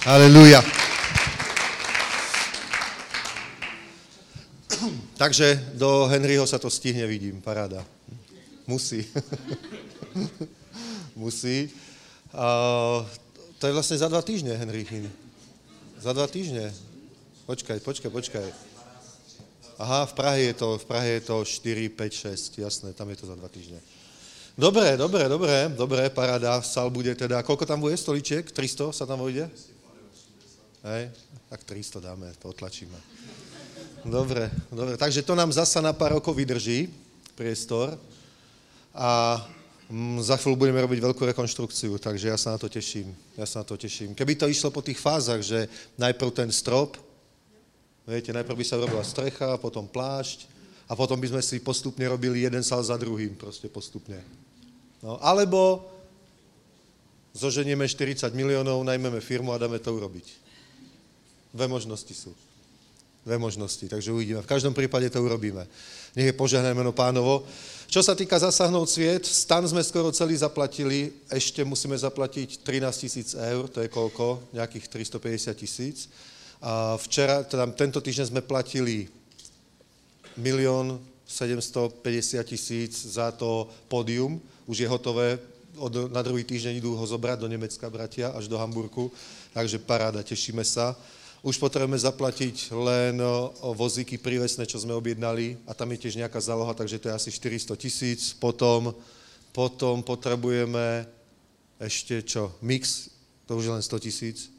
Aleluja. Takže do Henryho sa to stihne, vidím, paráda. Musí. Musí. Uh, to je vlastne za dva týždne, Henry. Za dva týždne. Počkaj, počkaj, počkaj. Aha, v Prahe je to, v Prahe je to 4, 5, 6, jasné, tam je to za dva týždne. Dobre, dobre, dobre, dobre, paráda, sal bude teda, koľko tam bude stoličiek? 300 sa tam vojde? Hej, tak 300 dáme, potlačíme. Dobre, dobre, takže to nám zasa na pár rokov vydrží, priestor. A mm, za chvíľu budeme robiť veľkú rekonštrukciu, takže ja sa na to teším. Ja sa na to teším. Keby to išlo po tých fázach, že najprv ten strop, viete, najprv by sa robila strecha, potom plášť a potom by sme si postupne robili jeden sal za druhým, proste postupne. No, alebo zoženieme 40 miliónov, najmeme firmu a dáme to urobiť. Dve možnosti sú. Dve možnosti, takže uvidíme. V každom prípade to urobíme. Nech je požehnané meno pánovo. Čo sa týka zasahnúť sviet, stan sme skoro celý zaplatili, ešte musíme zaplatiť 13 tisíc eur, to je koľko? Nejakých 350 tisíc. A včera, teda tento týždeň sme platili milión 750 tisíc za to pódium, už je hotové, od, na druhý týždeň idú ho zobrať do Nemecka, bratia, až do Hamburgu, takže paráda, tešíme sa. Už potrebujeme zaplatiť len vozíky prívesné, čo sme objednali a tam je tiež nejaká záloha, takže to je asi 400 tisíc. Potom, potom potrebujeme ešte čo? Mix, to už je len 100 tisíc.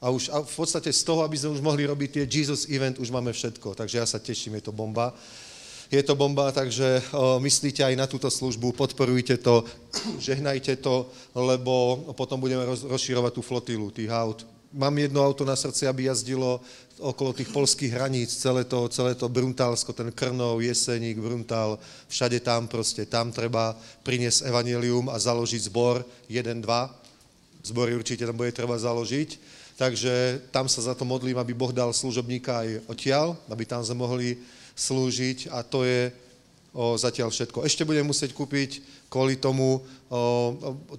A už a v podstate z toho, aby sme už mohli robiť tie Jesus event, už máme všetko. Takže ja sa teším, je to bomba. Je to bomba, takže o, myslíte aj na túto službu, podporujte to, žehnajte to, lebo potom budeme roz, rozširovať tú flotilu tých aut mám jedno auto na srdci, aby jazdilo okolo tých polských hraníc, celé to, celé to Bruntálsko, ten Krnov, Jeseník, Bruntál, všade tam proste, tam treba priniesť evanelium a založiť zbor, jeden, dva, zbory určite tam bude treba založiť, takže tam sa za to modlím, aby Boh dal služobníka aj odtiaľ, aby tam sme mohli slúžiť a to je o, zatiaľ všetko. Ešte budem musieť kúpiť kvôli tomu, o,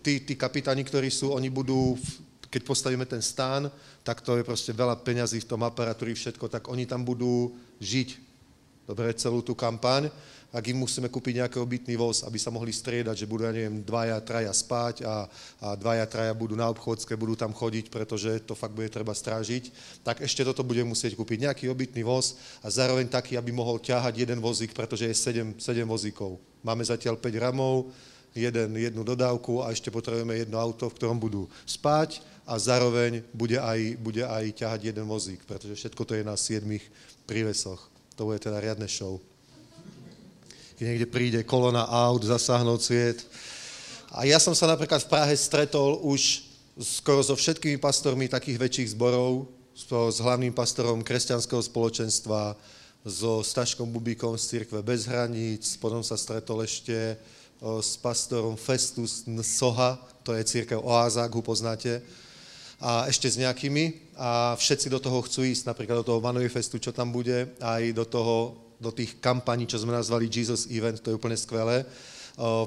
tí, tí kapitáni, ktorí sú, oni budú v, keď postavíme ten stán, tak to je proste veľa peňazí v tom aparatúri, všetko, tak oni tam budú žiť, dobre, celú tú kampaň, ak im musíme kúpiť nejaký obytný voz, aby sa mohli striedať, že budú, ja neviem, dvaja, traja spať a, a dvaja, traja budú na obchodské, budú tam chodiť, pretože to fakt bude treba strážiť, tak ešte toto bude musieť kúpiť. Nejaký obytný voz a zároveň taký, aby mohol ťahať jeden vozík, pretože je 7, 7 vozíkov. Máme zatiaľ 5 ramov, jeden, jednu dodávku a ešte potrebujeme jedno auto, v ktorom budú spať, a zároveň bude aj, bude aj ťahať jeden vozík, pretože všetko to je na siedmých prívesoch. To bude teda riadne show. Keď niekde príde kolona aut, zasáhnout sviet. A ja som sa napríklad v Prahe stretol už skoro so všetkými pastormi takých väčších zborov, s hlavným pastorom kresťanského spoločenstva, so Staškom Bubíkom z Církve bez hraníc, potom sa stretol ešte s pastorom Festus Soha, to je církev Oáza, ak ho poznáte, a ešte s nejakými a všetci do toho chcú ísť, napríklad do toho Vanovi Festu, čo tam bude, aj do toho, do tých kampaní, čo sme nazvali Jesus Event, to je úplne skvelé.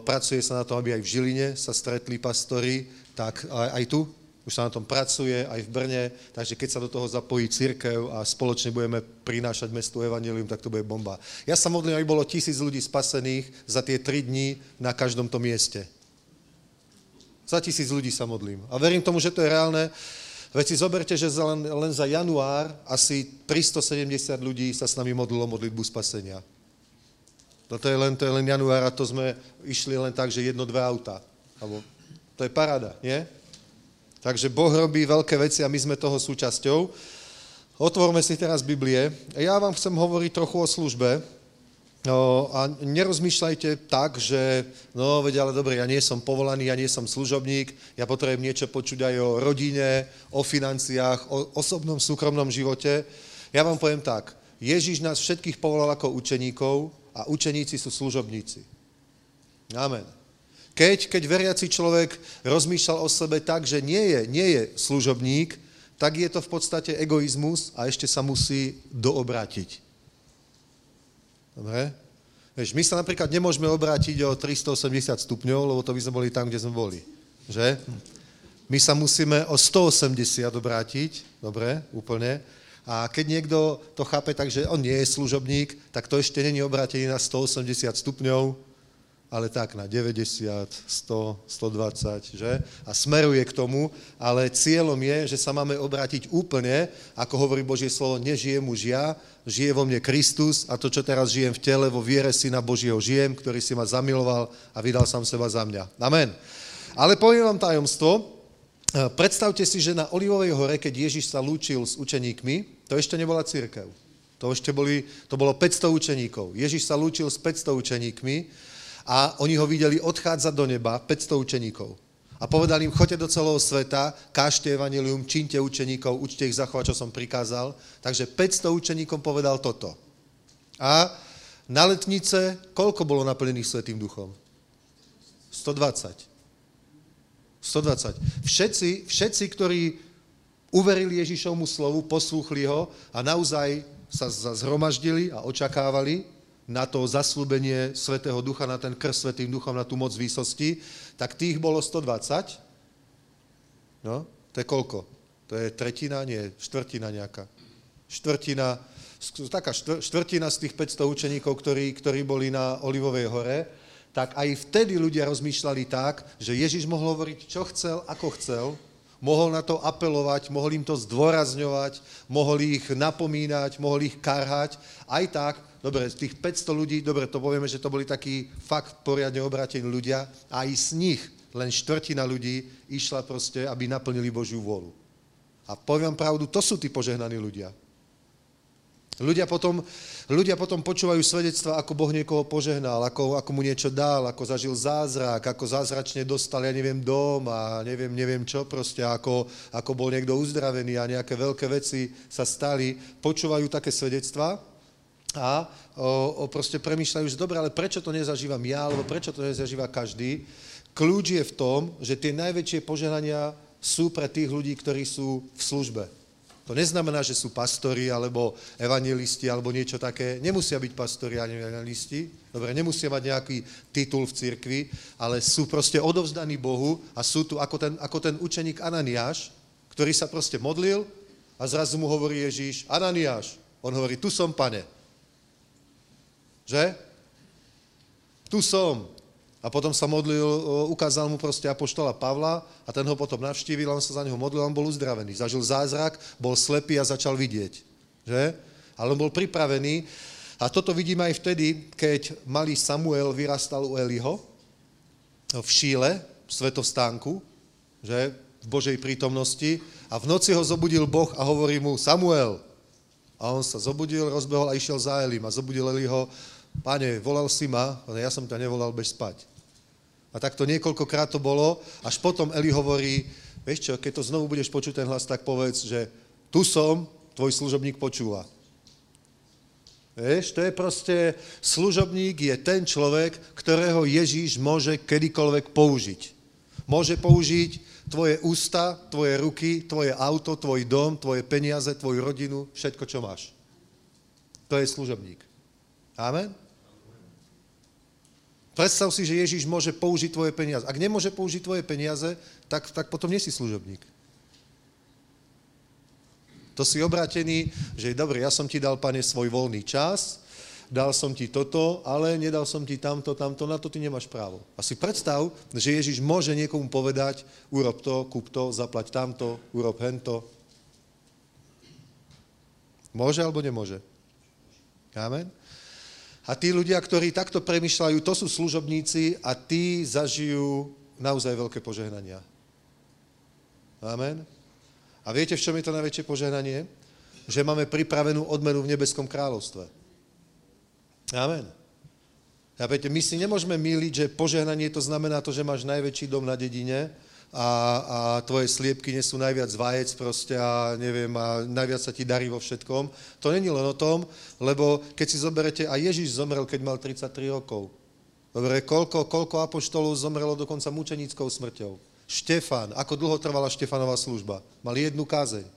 Pracuje sa na tom, aby aj v Žiline sa stretli pastori, tak aj tu už sa na tom pracuje, aj v Brne, takže keď sa do toho zapojí církev a spoločne budeme prinášať mestu Evangelium, tak to bude bomba. Ja sa modlím, aby bolo tisíc ľudí spasených za tie tri dní na každom tom mieste. Za tisíc ľudí sa modlím. A verím tomu, že to je reálne. Veď si zoberte, že len, len za január asi 370 ľudí sa s nami modlilo modlitbu spasenia. No to je len, to je len január a to sme išli len tak, že jedno, dve auta. Alebo, to je paráda, nie? Takže Boh robí veľké veci a my sme toho súčasťou. Otvorme si teraz Biblie. Ja vám chcem hovoriť trochu o službe, No, a nerozmýšľajte tak, že no veď ale dobre, ja nie som povolaný, ja nie som služobník, ja potrebujem niečo počuť aj o rodine, o financiách, o osobnom, súkromnom živote. Ja vám poviem tak, Ježíš nás všetkých povolal ako učeníkov a učeníci sú služobníci. Amen. Keď, keď veriaci človek rozmýšľal o sebe tak, že nie je, nie je služobník, tak je to v podstate egoizmus a ešte sa musí doobrátiť. Dobre? Vieš, my sa napríklad nemôžeme obrátiť o 380 stupňov, lebo to by sme boli tam, kde sme boli. Že? My sa musíme o 180 obrátiť, dobre, úplne. A keď niekto to chápe tak, že on nie je služobník, tak to ešte není obrátený na 180 stupňov, ale tak na 90, 100, 120, že? A smeruje k tomu, ale cieľom je, že sa máme obrátiť úplne, ako hovorí Božie slovo, nežijem už ja, žije vo mne Kristus a to, čo teraz žijem v tele, vo viere Syna Božieho žijem, ktorý si ma zamiloval a vydal sám seba za mňa. Amen. Ale poviem vám tajomstvo, predstavte si, že na Olivovej hore, keď Ježiš sa lúčil s učeníkmi, to ešte nebola církev. To ešte boli, to bolo 500 učeníkov. Ježiš sa lúčil s 500 učeníkmi a oni ho videli odchádzať do neba, 500 učeníkov. A povedali im, choďte do celého sveta, kážte evanilium, čínte učeníkov, učte ich zachovať, čo som prikázal. Takže 500 učeníkom povedal toto. A na letnice, koľko bolo naplnených Svetým duchom? 120. 120. Všetci, všetci, ktorí uverili Ježišovmu slovu, poslúchli ho a naozaj sa zhromaždili a očakávali, na to zaslúbenie Svetého Ducha, na ten krst Svetým Duchom, na tú moc výsosti, tak tých bolo 120. No, to je koľko? To je tretina? Nie, štvrtina nejaká. Štvrtina, taká štvrtina z tých 500 učeníkov, ktorí, ktorí boli na Olivovej hore, tak aj vtedy ľudia rozmýšľali tak, že Ježiš mohol hovoriť, čo chcel, ako chcel, mohol na to apelovať, mohol im to zdôrazňovať, mohol ich napomínať, mohol ich karhať. Aj tak dobre, z tých 500 ľudí, dobre, to povieme, že to boli takí fakt poriadne obrátení ľudia a aj z nich len štvrtina ľudí išla proste, aby naplnili Božiu vôľu. A poviem pravdu, to sú tí požehnaní ľudia. Ľudia potom, ľudia potom počúvajú svedectva, ako Boh niekoho požehnal, ako, ako mu niečo dal, ako zažil zázrak, ako zázračne dostal, ja neviem, dom a neviem, neviem čo proste, ako, ako bol niekto uzdravený a nejaké veľké veci sa stali. Počúvajú také svedectva a o, o proste premýšľajú, že dobre, ale prečo to nezažívam ja, alebo prečo to nezažíva každý. Kľúč je v tom, že tie najväčšie požehnania sú pre tých ľudí, ktorí sú v službe. To neznamená, že sú pastori alebo evangelisti alebo niečo také. Nemusia byť pastori ani evangelisti. Dobre, nemusia mať nejaký titul v cirkvi, ale sú proste odovzdaní Bohu a sú tu ako ten, ako ten učeník Ananiáš, ktorý sa proste modlil a zrazu mu hovorí Ježíš, Ananiáš. On hovorí, tu som, pane. Že? Tu som. A potom sa modlil, ukázal mu proste apoštola Pavla a ten ho potom navštívil, on sa za neho modlil, on bol uzdravený. Zažil zázrak, bol slepý a začal vidieť. Že? Ale on bol pripravený. A toto vidíme aj vtedy, keď malý Samuel vyrastal u Eliho v Šíle, v svetostánku, že? v Božej prítomnosti a v noci ho zobudil Boh a hovorí mu Samuel. A on sa zobudil, rozbehol a išiel za Elim a zobudil Eliho Pane, volal si ma, ale ja som ťa nevolal bez spať. A takto niekoľkokrát to bolo, až potom Eli hovorí, vieš čo, keď to znovu budeš počuť ten hlas, tak povedz, že tu som, tvoj služobník počúva. Vieš, to je proste, služobník je ten človek, ktorého Ježíš môže kedykoľvek použiť. Môže použiť tvoje ústa, tvoje ruky, tvoje auto, tvoj dom, tvoje peniaze, tvoju rodinu, všetko, čo máš. To je služobník. Amen? Predstav si, že Ježíš môže použiť tvoje peniaze. Ak nemôže použiť tvoje peniaze, tak, tak potom nie si služobník. To si obrátený, že dobre, ja som ti dal, pane, svoj voľný čas, dal som ti toto, ale nedal som ti tamto, tamto, na to ty nemáš právo. A si predstav, že Ježiš môže niekomu povedať, urob to, kúp to, zaplať tamto, urob hento. Môže alebo nemôže? Amen? A tí ľudia, ktorí takto premyšľajú, to sú služobníci a tí zažijú naozaj veľké požehnania. Amen. A viete, v čom je to najväčšie požehnanie? Že máme pripravenú odmenu v nebeskom kráľovstve. Amen. A viete, my si nemôžeme míliť, že požehnanie to znamená to, že máš najväčší dom na dedine, a, a tvoje sliepky nesú najviac vajec proste a neviem, a najviac sa ti darí vo všetkom. To není len o tom, lebo keď si zoberete, a Ježiš zomrel, keď mal 33 rokov. Dobre, koľko, koľko apoštolov zomrelo dokonca mučenickou smrťou? Štefán, ako dlho trvala Štefanová služba? Mal jednu kázeň.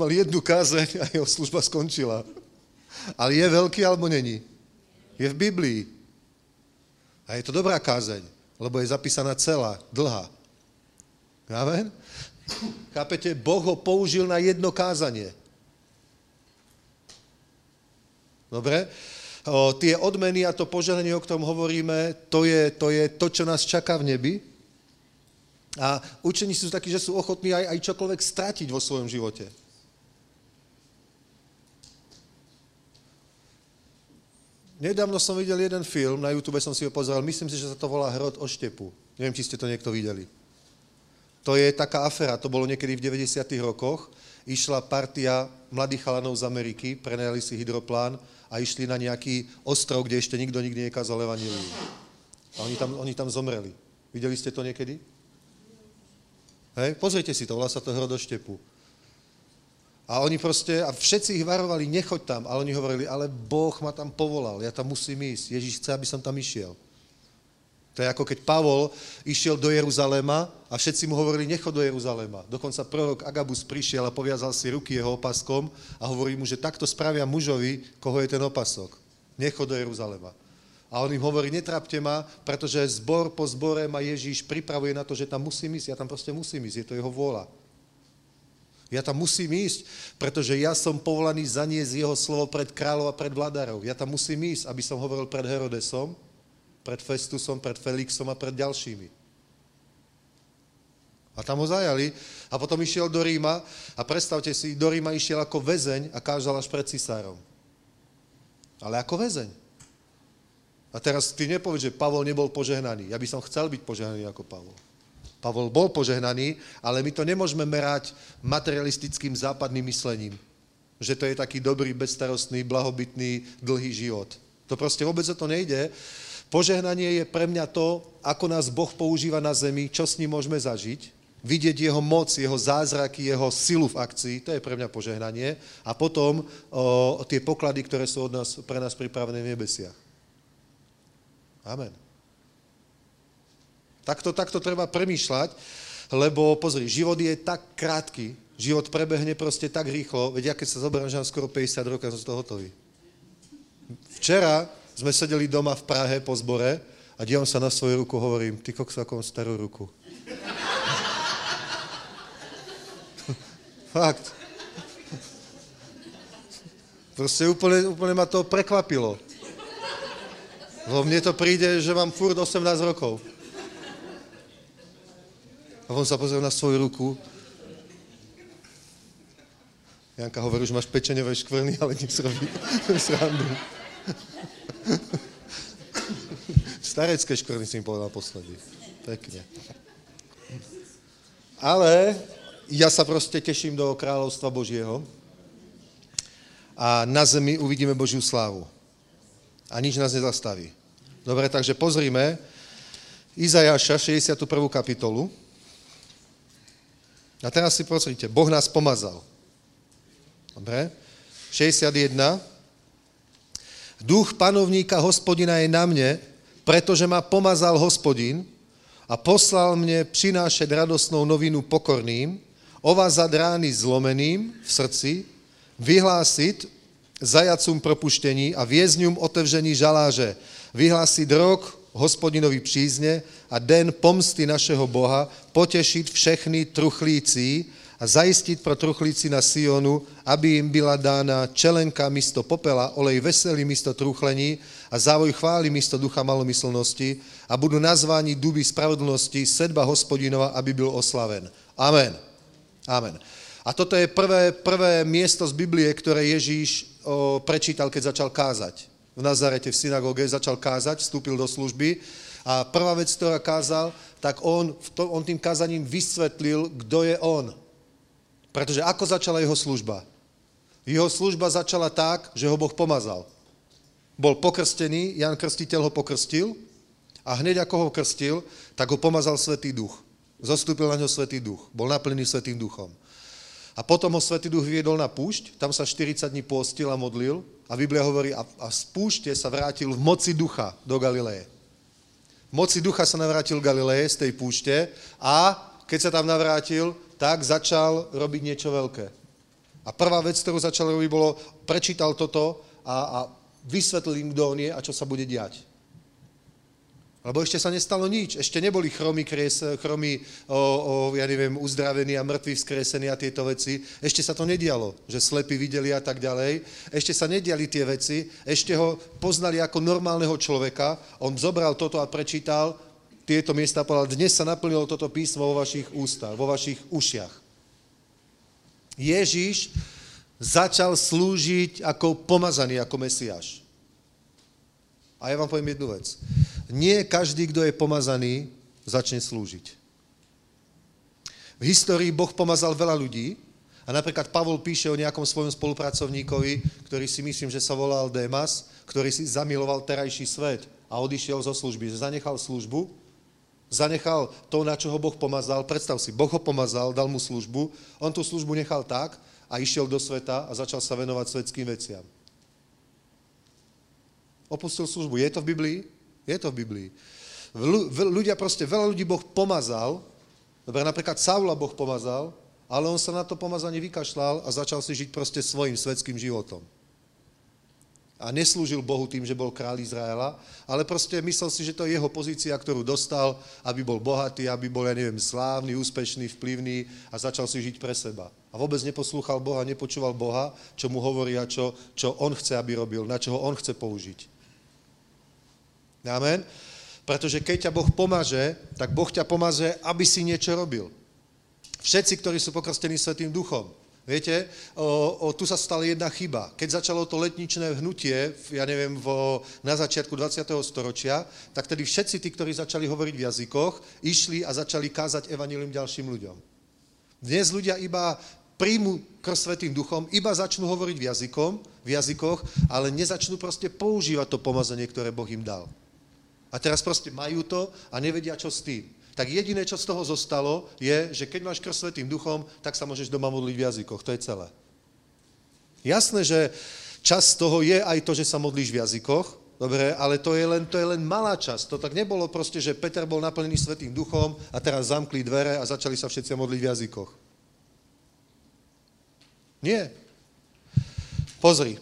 Mal jednu kázeň a jeho služba skončila. Ale je veľký alebo není? Je v Biblii. A je to dobrá kázeň, lebo je zapísaná celá, dlhá. Amen? Chápete? Boh ho použil na jedno kázanie. Dobre? O, tie odmeny a to požehnanie, o ktorom hovoríme, to je, to je to, čo nás čaká v nebi. A učení sú takí, že sú ochotní aj, aj čokoľvek stratiť vo svojom živote. Nedávno som videl jeden film, na YouTube som si ho pozeral, myslím si, že sa to volá Hrod o štepu. Neviem, či ste to niekto videli. To je taká afera, to bolo niekedy v 90. rokoch. Išla partia mladých chalanov z Ameriky, prenajali si hydroplán a išli na nejaký ostrov, kde ešte nikto nikdy nekázal evanílium. A oni tam, oni tam zomreli. Videli ste to niekedy? Hej? Pozrite si to, volá sa to Hrod o štepu. A oni proste, a všetci ich varovali, nechoď tam, ale oni hovorili, ale Boh ma tam povolal, ja tam musím ísť, Ježiš chce, aby som tam išiel. To je ako keď Pavol išiel do Jeruzaléma a všetci mu hovorili, nechod do Jeruzaléma. Dokonca prorok Agabus prišiel a poviazal si ruky jeho opaskom a hovorí mu, že takto spravia mužovi, koho je ten opasok. Nechod do Jeruzaléma. A on im hovorí, netrápte ma, pretože zbor po zbore ma Ježíš pripravuje na to, že tam musím ísť. Ja tam proste musím ísť, je to jeho vôľa. Ja tam musím ísť, pretože ja som povolaný zaniesť jeho slovo pred kráľov a pred vládarov. Ja tam musím ísť, aby som hovoril pred Herodesom, pred Festusom, pred Felixom a pred ďalšími. A tam ho zajali a potom išiel do Ríma a predstavte si, do Ríma išiel ako väzeň a kážal až pred cisárom. Ale ako väzeň. A teraz ty nepovieš, že Pavol nebol požehnaný. Ja by som chcel byť požehnaný ako Pavol. Pavol bol požehnaný, ale my to nemôžeme merať materialistickým západným myslením. Že to je taký dobrý, bezstarostný, blahobytný, dlhý život. To proste vôbec o to nejde. Požehnanie je pre mňa to, ako nás Boh používa na zemi, čo s ním môžeme zažiť, vidieť jeho moc, jeho zázraky, jeho silu v akcii, to je pre mňa požehnanie. A potom o, tie poklady, ktoré sú od nás, pre nás pripravené v nebesiach. Amen. Takto, takto treba premýšľať, lebo pozri, život je tak krátky, život prebehne proste tak rýchlo, veď ja keď sa zoberám, že mám skoro 50 rokov, som z toho hotový. Včera sme sedeli doma v Prahe po zbore a dívam sa na svoju ruku, hovorím, ty kokso, ako starú ruku. Fakt. Proste úplne, úplne ma to prekvapilo. Lebo mne to príde, že mám furt 18 rokov. A on sa pozrel na svoju ruku. Janka hovorí, že máš pečeňové škvrny, ale nech si robí srandu. Starecké škvrny si mi povedal posledný. Pekne. Ale ja sa proste teším do kráľovstva Božieho a na zemi uvidíme Božiu slávu. A nič nás nezastaví. Dobre, takže pozrime Izajaša, 61. kapitolu. A teraz si pozrite, Boh nás pomazal. Dobre? 61. Duch panovníka hospodina je na mne, pretože ma pomazal hospodin a poslal mne prinášať radosnou novinu pokorným, ovázať rány zlomeným v srdci, vyhlásiť zajacům propuštení a vězňům otevření žaláže, vyhlásiť rok hospodinovi přízně a den pomsty našeho Boha, potěšit všechny truchlící a zajistit pro truchlíci na Sionu, aby jim byla dána čelenka místo popela, olej veselý místo truchlení a závoj chvály místo ducha malomyslnosti a budu nazváni duby spravodlnosti, sedba hospodinova, aby byl oslaven. Amen. Amen. A toto je prvé, prvé miesto z Biblie, ktoré Ježíš o, prečítal, keď začal kázať. V Nazarete, v synagóge začal kázať, vstúpil do služby a prvá vec, ktorá kázal, tak on, on tým kázaním vysvetlil, kto je on. Pretože ako začala jeho služba? Jeho služba začala tak, že ho Boh pomazal. Bol pokrstený, Jan Krstiteľ ho pokrstil a hneď ako ho krstil, tak ho pomazal Svetý duch. Zostúpil na ňo Svetý duch. Bol naplnený Svetým duchom. A potom ho Svetý duch viedol na púšť, tam sa 40 dní postil a modlil a Biblia hovorí, a, a z púšte sa vrátil v moci ducha do Galileje. V moci ducha sa navrátil Galileje z tej púšte a keď sa tam navrátil, tak začal robiť niečo veľké. A prvá vec, ktorú začal robiť, bolo, prečítal toto a, a vysvetlil im, kto on je a čo sa bude diať. Lebo ešte sa nestalo nič. Ešte neboli chromy, kres, chromy o, o, ja neviem, uzdravení a mŕtvi vzkresení a tieto veci. Ešte sa to nedialo, že slepí videli a tak ďalej. Ešte sa nediali tie veci. Ešte ho poznali ako normálneho človeka. On zobral toto a prečítal tieto miesta a povedal, dnes sa naplnilo toto písmo vo vašich ústach, vo vašich ušiach. Ježiš začal slúžiť ako pomazaný, ako Mesiáš. A ja vám poviem jednu vec. Nie každý, kto je pomazaný, začne slúžiť. V histórii Boh pomazal veľa ľudí a napríklad Pavol píše o nejakom svojom spolupracovníkovi, ktorý si myslím, že sa volal Démas, ktorý si zamiloval terajší svet a odišiel zo služby. Zanechal službu, zanechal to, na čo ho Boh pomazal. Predstav si, Boh ho pomazal, dal mu službu, on tú službu nechal tak a išiel do sveta a začal sa venovať svetským veciam opustil službu. Je to v Biblii? Je to v Biblii. Ľudia proste, veľa ľudí Boh pomazal, dobre, napríklad Saula Boh pomazal, ale on sa na to pomazanie vykašľal a začal si žiť proste svojim svetským životom. A neslúžil Bohu tým, že bol král Izraela, ale proste myslel si, že to je jeho pozícia, ktorú dostal, aby bol bohatý, aby bol, ja neviem, slávny, úspešný, vplyvný a začal si žiť pre seba. A vôbec neposlúchal Boha, nepočúval Boha, čo mu hovorí a čo, čo on chce, aby robil, na čo ho on chce použiť. Amen. Pretože keď ťa Boh pomaže, tak Boh ťa pomaže, aby si niečo robil. Všetci, ktorí sú pokrstení Svetým duchom. Viete, o, o, tu sa stala jedna chyba. Keď začalo to letničné hnutie, ja neviem, vo, na začiatku 20. storočia, tak tedy všetci tí, ktorí začali hovoriť v jazykoch, išli a začali kázať evanilium ďalším ľuďom. Dnes ľudia iba príjmu krst Svetým duchom, iba začnú hovoriť v, jazykom, v jazykoch, ale nezačnú proste používať to pomazanie, ktoré Boh im dal. A teraz proste majú to a nevedia, čo s tým. Tak jediné, čo z toho zostalo, je, že keď máš krst Svetým duchom, tak sa môžeš doma modliť v jazykoch. To je celé. Jasné, že čas toho je aj to, že sa modlíš v jazykoch, dobre, ale to je, len, to je len malá časť. To tak nebolo proste, že Peter bol naplnený Svetým duchom a teraz zamkli dvere a začali sa všetci modliť v jazykoch. Nie. Pozri,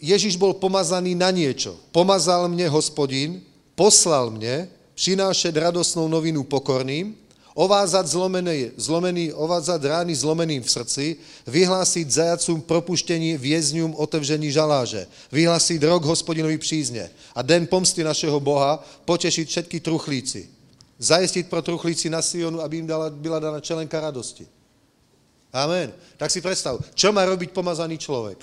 Ježiš bol pomazaný na niečo. Pomazal mne hospodin, poslal mne přinášet radosnou novinu pokorným, ovázat zlomený, zlomený, ovázat rány zlomeným v srdci, vyhlásit zajacům propuštění vězňům otevření žaláže, vyhlásit rok hospodinovi přízně a den pomsty našeho Boha, potešit všetky truchlíci, zajistit pro truchlíci na Sionu, aby jim dala, byla dana čelenka radosti. Amen. Tak si predstav, čo má robiť pomazaný človek?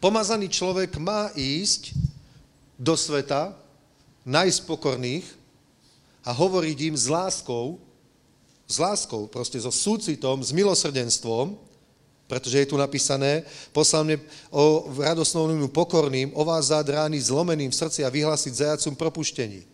Pomazaný človek má ísť do sveta, nájsť pokorných a hovoriť im s láskou, s láskou, proste so súcitom, s milosrdenstvom, pretože je tu napísané, poslal mne o radosným pokorným, o vás rány zlomeným v srdci a vyhlásiť zajacom propuštení.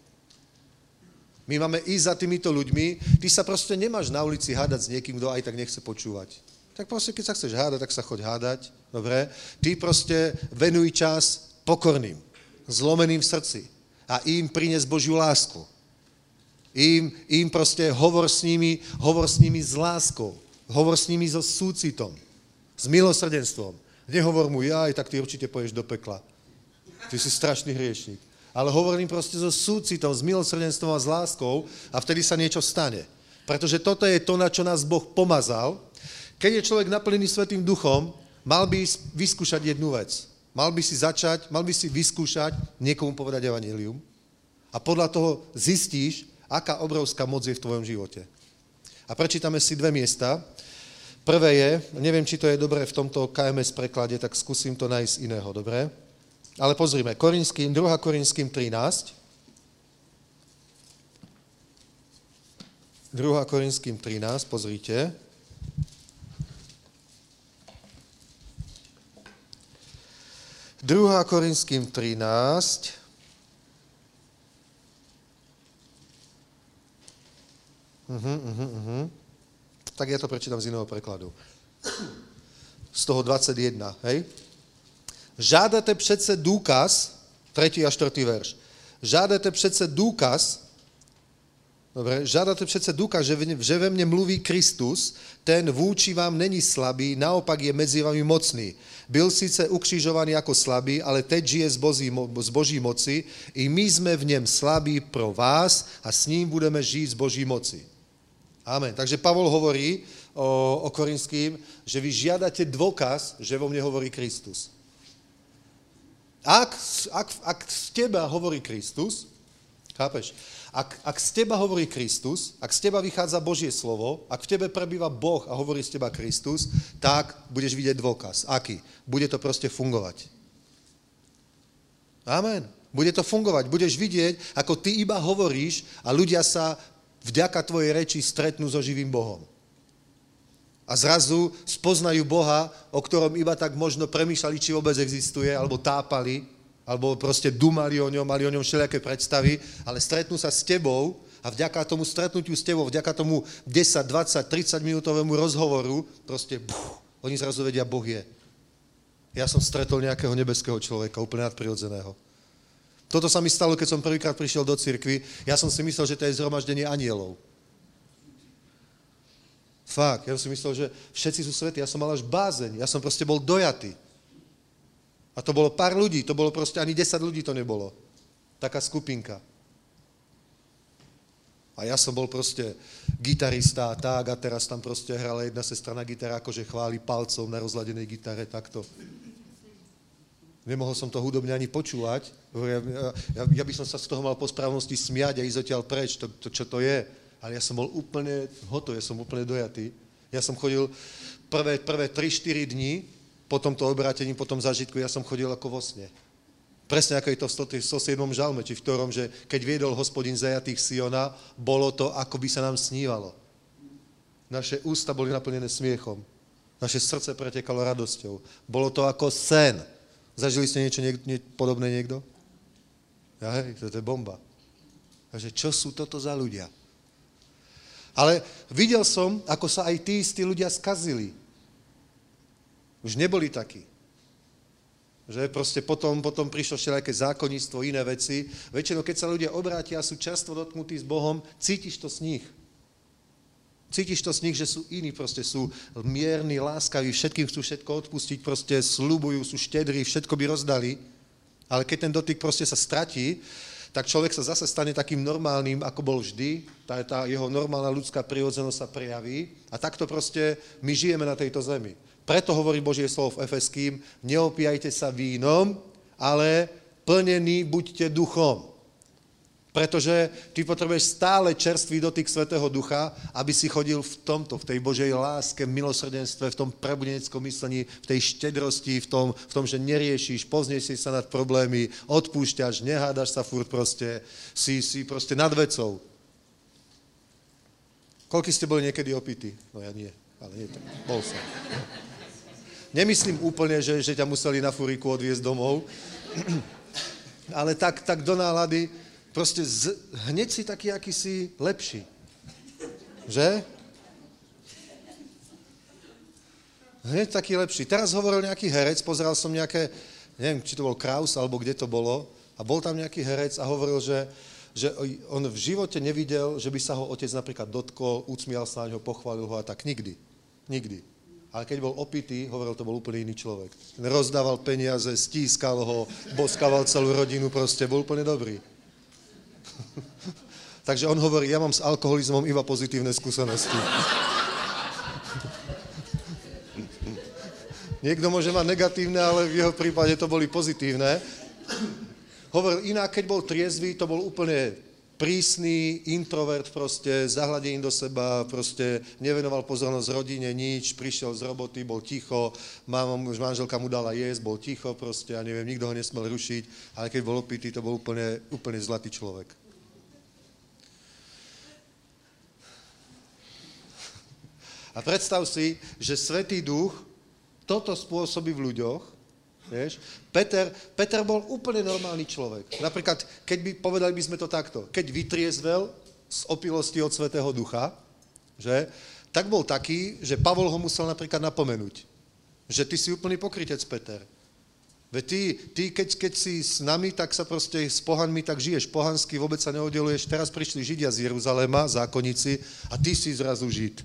My máme ísť za týmito ľuďmi, ty sa proste nemáš na ulici hádať s niekým, kto aj tak nechce počúvať. Tak proste, keď sa chceš hádať, tak sa choď hádať, dobre? Ty proste venuj čas pokorným zlomeným v srdci a im prines Božiu lásku. Im, im proste hovor s nimi, hovor s nimi s láskou, hovor s nimi so súcitom, s milosrdenstvom. Nehovor mu, jaj, tak ty určite poješ do pekla. Ty si strašný hriešnik. Ale hovorím proste so súcitom, s milosrdenstvom a s láskou a vtedy sa niečo stane. Pretože toto je to, na čo nás Boh pomazal. Keď je človek naplnený Svetým duchom, mal by vyskúšať jednu vec. Mal by si začať, mal by si vyskúšať niekomu povedať evanilium a podľa toho zistíš, aká obrovská moc je v tvojom živote. A prečítame si dve miesta. Prvé je, neviem, či to je dobré v tomto KMS preklade, tak skúsim to nájsť iného, dobre? Ale pozrime, Korinským, 2. Korinským 13. 2. Korinským 13, pozrite. 2. Korinským 13. Uh-huh, uh-huh, uh-huh. Tak ja to prečítam z iného prekladu. Z toho 21, hej? Žádate přece důkaz, 3. a 4. verš, žádate přece důkaz, Dobre, žádáte přece ducha, že, že ve mne mluví Kristus, ten vůči vám není slabý, naopak je mezi vami mocný. Byl sice ukřižovaný jako slabý, ale teď žije z, boží, z boží moci. I my jsme v něm slabí pro vás a s ním budeme žít z boží moci. Amen. Takže Pavol hovorí o, o Korinským, že vy žiadate dôkaz, že vo mne hovorí Kristus. Ak, ak, ak z teba hovorí Kristus, chápeš, ak, ak z teba hovorí Kristus, ak z teba vychádza Božie slovo, ak v tebe prebýva Boh a hovorí z teba Kristus, tak budeš vidieť dôkaz. Aký? Bude to proste fungovať. Amen. Bude to fungovať. Budeš vidieť, ako ty iba hovoríš a ľudia sa vďaka tvojej reči stretnú so živým Bohom. A zrazu spoznajú Boha, o ktorom iba tak možno premýšľali, či vôbec existuje, alebo tápali, alebo proste dumali o ňom, mali o ňom všelijaké predstavy, ale stretnú sa s tebou a vďaka tomu stretnutiu s tebou, vďaka tomu 10, 20, 30 minútovému rozhovoru, proste buch, oni zrazu vedia, Boh je. Ja som stretol nejakého nebeského človeka, úplne nadprirodzeného. Toto sa mi stalo, keď som prvýkrát prišiel do cirkvi. Ja som si myslel, že to je zhromaždenie anielov. Fakt, ja som si myslel, že všetci sú svetí. Ja som mal až bázeň. Ja som proste bol dojatý. A to bolo pár ľudí, to bolo proste, ani 10 ľudí to nebolo. Taká skupinka. A ja som bol proste gitarista a tak, a teraz tam proste hrala jedna sestra na gitare, akože chváli palcom na rozladenej gitare, takto. Nemohol som to hudobne ani počúvať. Ja, ja, ja by som sa z toho mal po správnosti smiať a ísť odtiaľ preč, to, to, čo to je. Ale ja som bol úplne hotový, ja som úplne dojatý. Ja som chodil prvé, prvé 3-4 dní, po tomto obrátení, po tom zažitku, ja som chodil ako vo sne. Presne ako je to v 107. žalme, či v ktorom, že keď viedol hospodin zajatých Siona, bolo to, ako by sa nám snívalo. Naše ústa boli naplnené smiechom. Naše srdce pretekalo radosťou. Bolo to ako sen. Zažili ste niečo niek- nie, podobné niekto? Ja, hej, to je bomba. Takže čo sú toto za ľudia? Ale videl som, ako sa aj tí istí ľudia skazili už neboli takí. Že proste potom, potom prišlo všelijaké zákonníctvo, iné veci. Väčšinou, keď sa ľudia obrátia a sú čerstvo dotknutí s Bohom, cítiš to z nich. Cítiš to z nich, že sú iní, proste sú mierni, láskaví, všetkým chcú všetko odpustiť, proste slubujú, sú štedrí, všetko by rozdali. Ale keď ten dotyk proste sa stratí, tak človek sa zase stane takým normálnym, ako bol vždy. Tá, tá jeho normálna ľudská prirodzenosť sa prejaví. A takto proste my žijeme na tejto zemi. Preto hovorí Božie slovo v Efeským, neopíjajte sa vínom, ale plnení buďte duchom. Pretože ty potrebuješ stále čerstvý dotyk Svetého Ducha, aby si chodil v tomto, v tej Božej láske, milosrdenstve, v tom prebudeneckom myslení, v tej štedrosti, v tom, v tom že neriešiš, poznieš si sa nad problémy, odpúšťaš, nehádaš sa furt proste, si, si proste nad vecou. Koľko ste boli niekedy opití? No ja nie, ale nie tak. Bol som. Nemyslím úplne, že, že ťa museli na furiku odviezť domov, ale tak, tak do nálady, proste z, hneď si taký, aký si lepší. Že? Hneď taký lepší. Teraz hovoril nejaký herec, pozeral som nejaké, neviem, či to bol Kraus, alebo kde to bolo, a bol tam nejaký herec a hovoril, že, že on v živote nevidel, že by sa ho otec napríklad dotkol, ucmial sa na ňo, pochválil ho a tak. Nikdy. Nikdy ale keď bol opitý, hovoril, to bol úplne iný človek. Rozdával peniaze, stískal ho, boskával celú rodinu, proste bol úplne dobrý. Takže on hovorí, ja mám s alkoholizmom iba pozitívne skúsenosti. Niekto môže mať negatívne, ale v jeho prípade to boli pozitívne. Hovoril inak, keď bol triezvý, to bol úplne prísny introvert proste, zahladený do seba, proste nevenoval pozornosť rodine, nič, prišiel z roboty, bol ticho, mám, už manželka mu dala jesť, bol ticho proste, a neviem, nikto ho nesmel rušiť, ale keď bol opitý, to bol úplne, úplne zlatý človek. A predstav si, že Svetý duch toto spôsobí v ľuďoch Vieš? Peter, Peter bol úplne normálny človek. Napríklad, keď by, povedali by sme to takto, keď vytriezvel z opilosti od Svetého Ducha, že, tak bol taký, že Pavol ho musel napríklad napomenúť, že ty si úplný pokrytec, Peter. Veď ty, ty keď, keď si s nami, tak sa proste s pohanmi tak žiješ. Pohansky vôbec sa neoddeluješ. Teraz prišli Židia z Jeruzalema, zákonníci, a ty si zrazu Žid.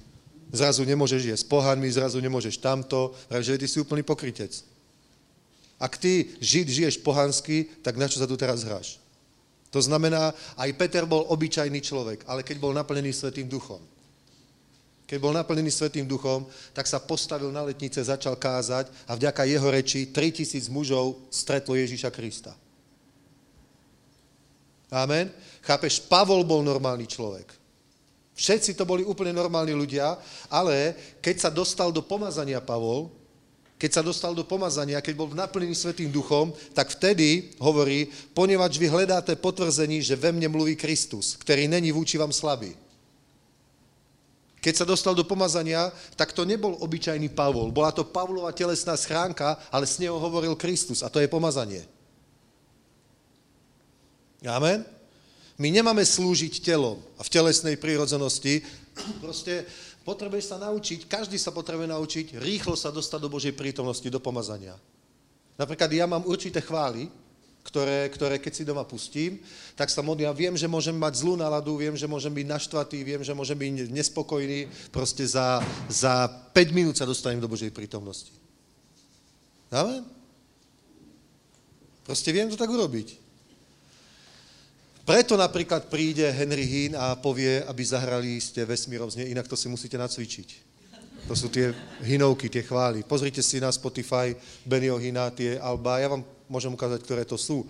Zrazu nemôžeš jesť s pohanmi, zrazu nemôžeš tamto, že ty si úplný pokrytec. Ak ty, Žid, žiješ pohansky, tak na čo sa tu teraz hráš? To znamená, aj Peter bol obyčajný človek, ale keď bol naplnený Svetým duchom, keď bol naplnený Svetým duchom, tak sa postavil na letnice, začal kázať a vďaka jeho reči 3000 mužov stretlo Ježíša Krista. Amen. Chápeš, Pavol bol normálny človek. Všetci to boli úplne normálni ľudia, ale keď sa dostal do pomazania Pavol, keď sa dostal do pomazania, keď bol naplnený Svetým duchom, tak vtedy hovorí, ponieważ vy hledáte potvrzení, že ve mne mluví Kristus, ktorý není vúči vám slabý. Keď sa dostal do pomazania, tak to nebol obyčajný Pavol. Bola to Pavlova telesná schránka, ale s neho hovoril Kristus a to je pomazanie. Amen? My nemáme slúžiť telom a v telesnej prírodzenosti. Proste potrebuješ sa naučiť, každý sa potrebuje naučiť rýchlo sa dostať do Božej prítomnosti, do pomazania. Napríklad ja mám určité chvály, ktoré, ktoré keď si doma pustím, tak sa modlím a viem, že môžem mať zlú náladu, viem, že môžem byť naštvatý, viem, že môžem byť nespokojný, proste za, za 5 minút sa dostanem do Božej prítomnosti. Amen? Proste viem to tak urobiť. Preto napríklad príde Henry Hinn a povie, aby zahrali ste vesmírom znie, inak to si musíte nacvičiť. To sú tie hinovky, tie chvály. Pozrite si na Spotify Benio Hina, tie alba. Ja vám môžem ukázať, ktoré to sú.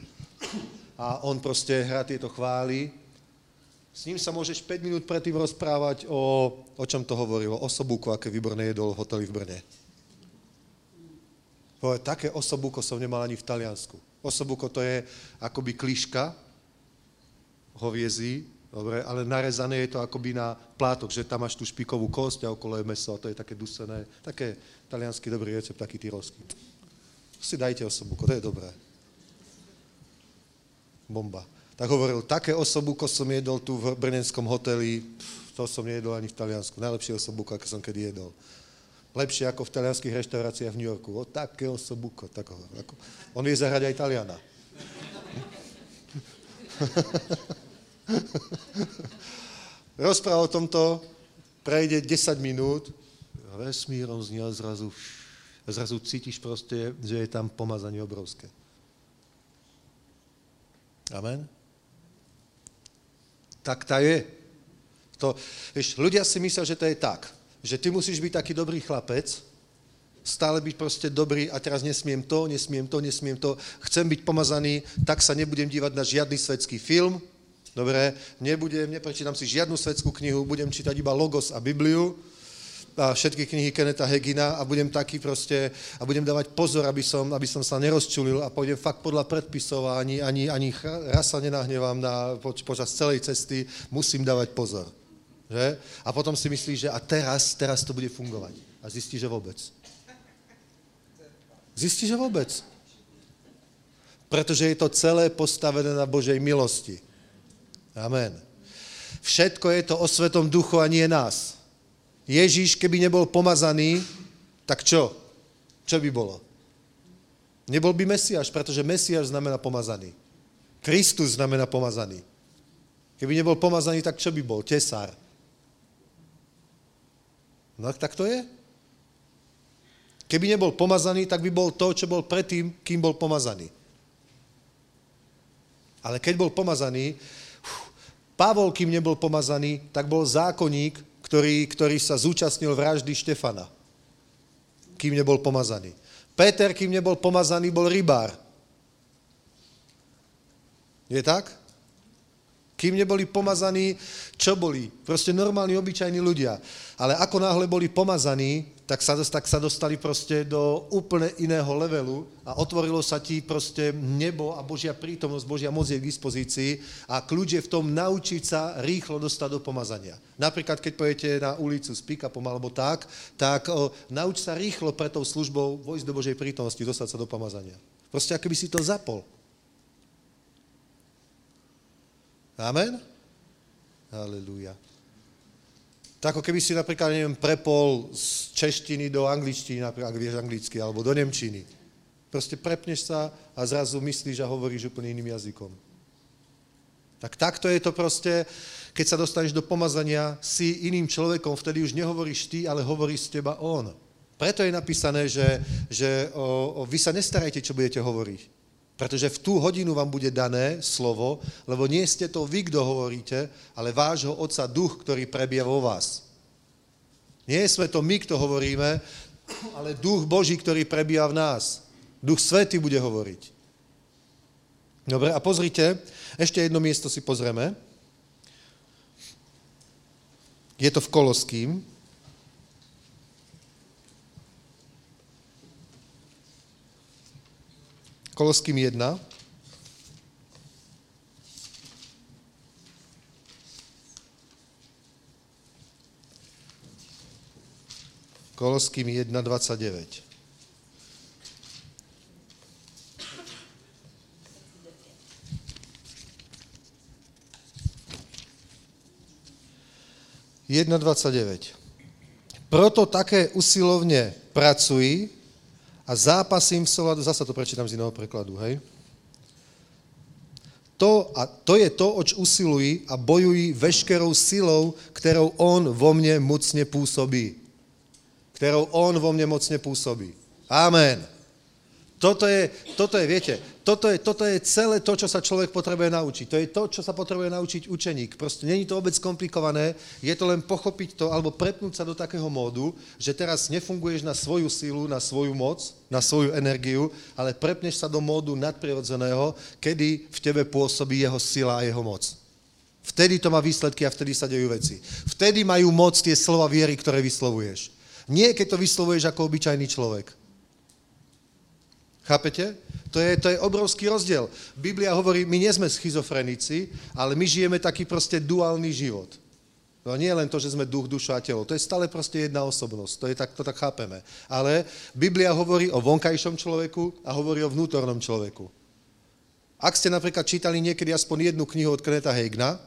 A on proste hrá tieto chvály. S ním sa môžeš 5 minút predtým rozprávať o, o čom to hovorilo, o sobúku, aké výborné jedol v hoteli v Brne. Poved, také osobúko som nemal ani v Taliansku. Osobúko to je akoby kliška hoviezí, dobre, ale narezané je to akoby na plátok, že tam máš tú špikovú kosť a okolo je meso a to je také dusené, také talianský dobrý recept, taký tyrolský si dajte osobuko, to je dobré. Bomba. Tak hovoril, také osobuko som jedol tu v brnenskom hoteli, to som nejedol ani v Taliansku. Najlepšie osobuko, aké som kedy jedol. Lepšie ako v talianských reštauráciách v New Yorku. O, také osobuko. Tak ako, on vie zahrať aj Taliana. Rozpráva o tomto prejde 10 minút, vesmírom znie zrazu zrazu cítiš proste, že je tam pomazanie obrovské. Amen? Tak tá je. To, vieš, ľudia si myslia, že to je tak, že ty musíš byť taký dobrý chlapec, stále byť proste dobrý a teraz nesmiem to, nesmiem to, nesmiem to, chcem byť pomazaný, tak sa nebudem dívať na žiadny svetský film, dobre, nebudem, neprečítam si žiadnu svetskú knihu, budem čítať iba Logos a Bibliu, a všetky knihy Keneta Hegina a budem taký proste, a budem dávať pozor, aby som, aby som sa nerozčulil a pôjdem fakt podľa predpisov a ani, ani, ani raz sa nenahnevám na, poč, počas celej cesty, musím dávať pozor. Že? A potom si myslíš, že a teraz, teraz to bude fungovať. A zistíš, že vôbec. Zistíš, že vôbec. Pretože je to celé postavené na Božej milosti. Amen. Všetko je to o Svetom duchu a nie nás. Ježíš, keby nebol pomazaný, tak čo? Čo by bolo? Nebol by Mesiáš, pretože Mesiáš znamená pomazaný. Kristus znamená pomazaný. Keby nebol pomazaný, tak čo by bol? Tesár. No tak to je. Keby nebol pomazaný, tak by bol to, čo bol predtým, kým bol pomazaný. Ale keď bol pomazaný, Pavol, kým nebol pomazaný, tak bol zákonník, ktorý, ktorý sa zúčastnil vraždy Štefana, kým nebol pomazaný. Peter, kým nebol pomazaný, bol rybár. Je tak? Kým neboli pomazaní, čo boli? Proste normálni, obyčajní ľudia. Ale ako náhle boli pomazaní, tak sa, tak sa dostali proste do úplne iného levelu a otvorilo sa ti proste nebo a Božia prítomnosť, Božia moc je k dispozícii a kľúč je v tom naučiť sa rýchlo dostať do pomazania. Napríklad, keď pojete na ulicu s pick-upom alebo tak, tak o, nauč sa rýchlo pre tou službou vojsť do Božej prítomnosti, dostať sa do pomazania. Proste ako by si to zapol. Amen? Halelúja. Tak ako keby si napríklad, neviem, prepol z češtiny do angličtiny, napríklad, ak vieš anglicky, alebo do nemčiny. Proste prepneš sa a zrazu myslíš a hovoríš úplne iným jazykom. Tak takto je to proste, keď sa dostaneš do pomazania, si iným človekom, vtedy už nehovoríš ty, ale hovorí z teba on. Preto je napísané, že, že o, o, vy sa nestarajte, čo budete hovoriť. Pretože v tú hodinu vám bude dané slovo, lebo nie ste to vy, kto hovoríte, ale vášho Otca Duch, ktorý prebie vo vás. Nie sme to my, kto hovoríme, ale Duch Boží, ktorý prebíja v nás. Duch Svetý bude hovoriť. Dobre, a pozrite, ešte jedno miesto si pozrieme. Je to v Koloským. Koloským 1. Koloským 1, 29. Jedna Proto také usilovne pracuj, a zápasím v souladu, zase to prečítam z iného prekladu, hej? To, a to je to, oč usilují a bojují veškerou silou, kterou on vo mne mocne působí. Kterou on vo mne mocne působí. Amen. Toto je, toto je, viete, toto je, toto je celé to, čo sa človek potrebuje naučiť. To je to, čo sa potrebuje naučiť učeník. Proste není to vôbec komplikované, je to len pochopiť to, alebo prepnúť sa do takého módu, že teraz nefunguješ na svoju sílu, na svoju moc, na svoju energiu, ale prepneš sa do módu nadprirodzeného, kedy v tebe pôsobí jeho sila a jeho moc. Vtedy to má výsledky a vtedy sa dejú veci. Vtedy majú moc tie slova viery, ktoré vyslovuješ. Nie, keď to vyslovuješ ako obyčajný človek. Chápete? To je, to je obrovský rozdiel. Biblia hovorí, my nie sme schizofrenici, ale my žijeme taký proste duálny život. No nie len to, že sme duch, duša a telo. To je stále proste jedna osobnosť. To, je tak, to tak chápeme. Ale Biblia hovorí o vonkajšom človeku a hovorí o vnútornom človeku. Ak ste napríklad čítali niekedy aspoň jednu knihu od Kneta Hegna,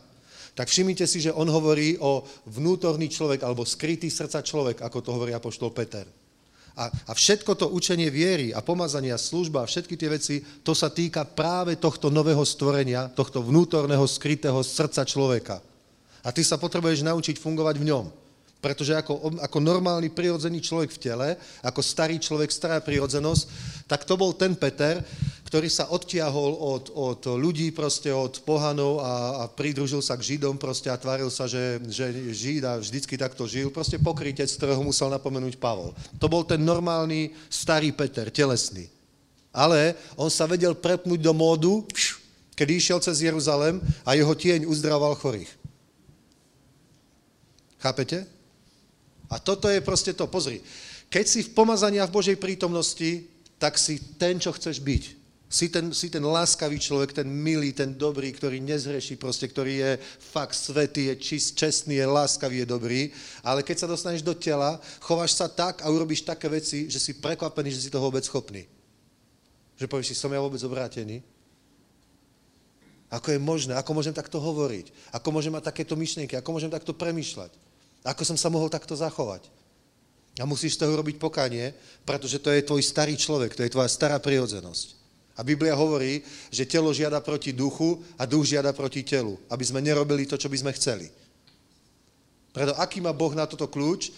tak všimnite si, že on hovorí o vnútorný človek alebo skrytý srdca človek, ako to hovorí apoštol Peter. A, a všetko to učenie viery a pomazania, služba a všetky tie veci, to sa týka práve tohto nového stvorenia, tohto vnútorného, skrytého srdca človeka. A ty sa potrebuješ naučiť fungovať v ňom. Pretože ako, ako normálny prirodzený človek v tele, ako starý človek, stará prirodzenosť, tak to bol ten Peter, ktorý sa odtiahol od, od ľudí, proste od pohanov a, a pridružil sa k Židom proste a tváril sa, že, že Žid a vždycky takto žil. Proste pokrytec, ktorého musel napomenúť Pavol. To bol ten normálny starý Peter, telesný. Ale on sa vedel prepnúť do módu, keď išiel cez Jeruzalem a jeho tieň uzdraval chorých. Chápete? A toto je proste to. Pozri, keď si v pomazania v Božej prítomnosti, tak si ten, čo chceš byť. Si ten, si ten láskavý človek, ten milý, ten dobrý, ktorý nezreší proste, ktorý je fakt svetý, je čist, čestný, je láskavý, je dobrý. Ale keď sa dostaneš do tela, chováš sa tak a urobíš také veci, že si prekvapený, že si toho vôbec schopný. Že povieš si, som ja vôbec obrátený? Ako je možné? Ako môžem takto hovoriť? Ako môžem mať takéto myšlienky? Ako môžem takto premýšľať? Ako som sa mohol takto zachovať? A musíš z toho robiť pokanie, pretože to je tvoj starý človek, to je tvoja stará prirodzenosť. A Biblia hovorí, že telo žiada proti duchu a duch žiada proti telu, aby sme nerobili to, čo by sme chceli. Preto aký má Boh na toto kľúč?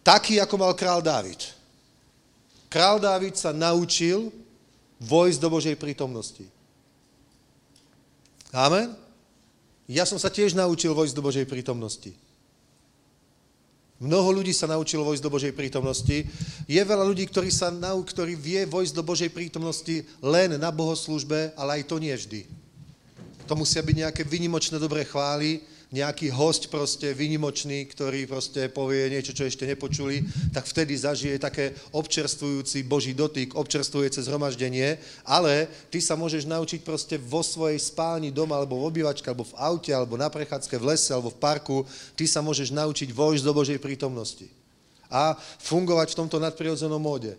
Taký, ako mal král Dávid. Král Dávid sa naučil vojsť do Božej prítomnosti. Amen? Ja som sa tiež naučil vojsť do Božej prítomnosti. Mnoho ľudí sa naučilo vojsť do Božej prítomnosti. Je veľa ľudí, ktorí, sa, ktorí vie vojsť do Božej prítomnosti len na bohoslužbe, ale aj to nie vždy. To musia byť nejaké vynimočné dobré chvály, nejaký host proste vynimočný, ktorý proste povie niečo, čo ešte nepočuli, tak vtedy zažije také občerstvujúci Boží dotyk, občerstvujúce zhromaždenie, ale ty sa môžeš naučiť proste vo svojej spálni doma, alebo v obývačke, alebo v aute, alebo na prechádzke v lese, alebo v parku, ty sa môžeš naučiť vojsť do Božej prítomnosti a fungovať v tomto nadprirodzenom móde.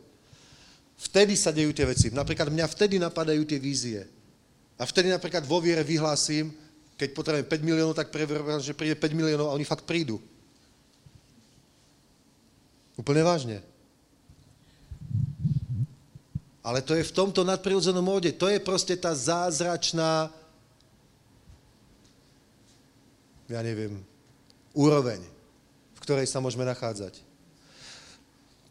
Vtedy sa dejú tie veci. Napríklad mňa vtedy napadajú tie vízie. A vtedy napríklad vo viere vyhlásim, keď potrebujem 5 miliónov, tak preverím, že príde 5 miliónov a oni fakt prídu. Úplne vážne. Ale to je v tomto nadprirodzenom móde. To je proste tá zázračná, ja neviem, úroveň, v ktorej sa môžeme nachádzať.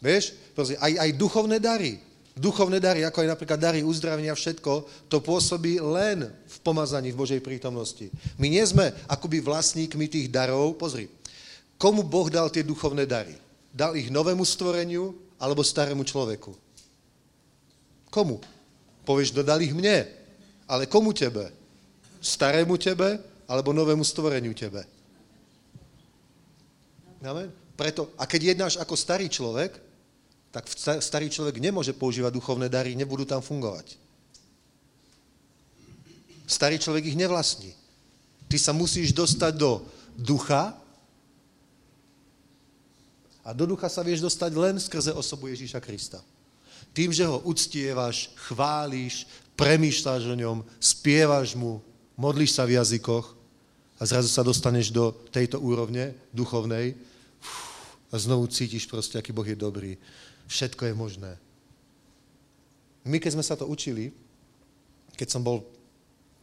Vieš, proste, aj, aj duchovné dary, duchovné dary, ako aj napríklad dary uzdravenia, všetko, to pôsobí len v pomazaní v Božej prítomnosti. My nie sme akoby vlastníkmi tých darov. Pozri, komu Boh dal tie duchovné dary? Dal ich novému stvoreniu alebo starému človeku? Komu? Povieš, dodal ich mne. Ale komu tebe? Starému tebe alebo novému stvoreniu tebe? Amen? Preto, a keď jednáš ako starý človek, tak starý človek nemôže používať duchovné dary, nebudú tam fungovať. Starý človek ich nevlastní. Ty sa musíš dostať do ducha a do ducha sa vieš dostať len skrze osobu Ježíša Krista. Tým, že ho uctievaš, chválíš, premýšľaš o ňom, spievaš mu, modlíš sa v jazykoch a zrazu sa dostaneš do tejto úrovne duchovnej a znovu cítiš proste, aký Boh je dobrý. Všetko je možné. My, keď sme sa to učili, keď som bol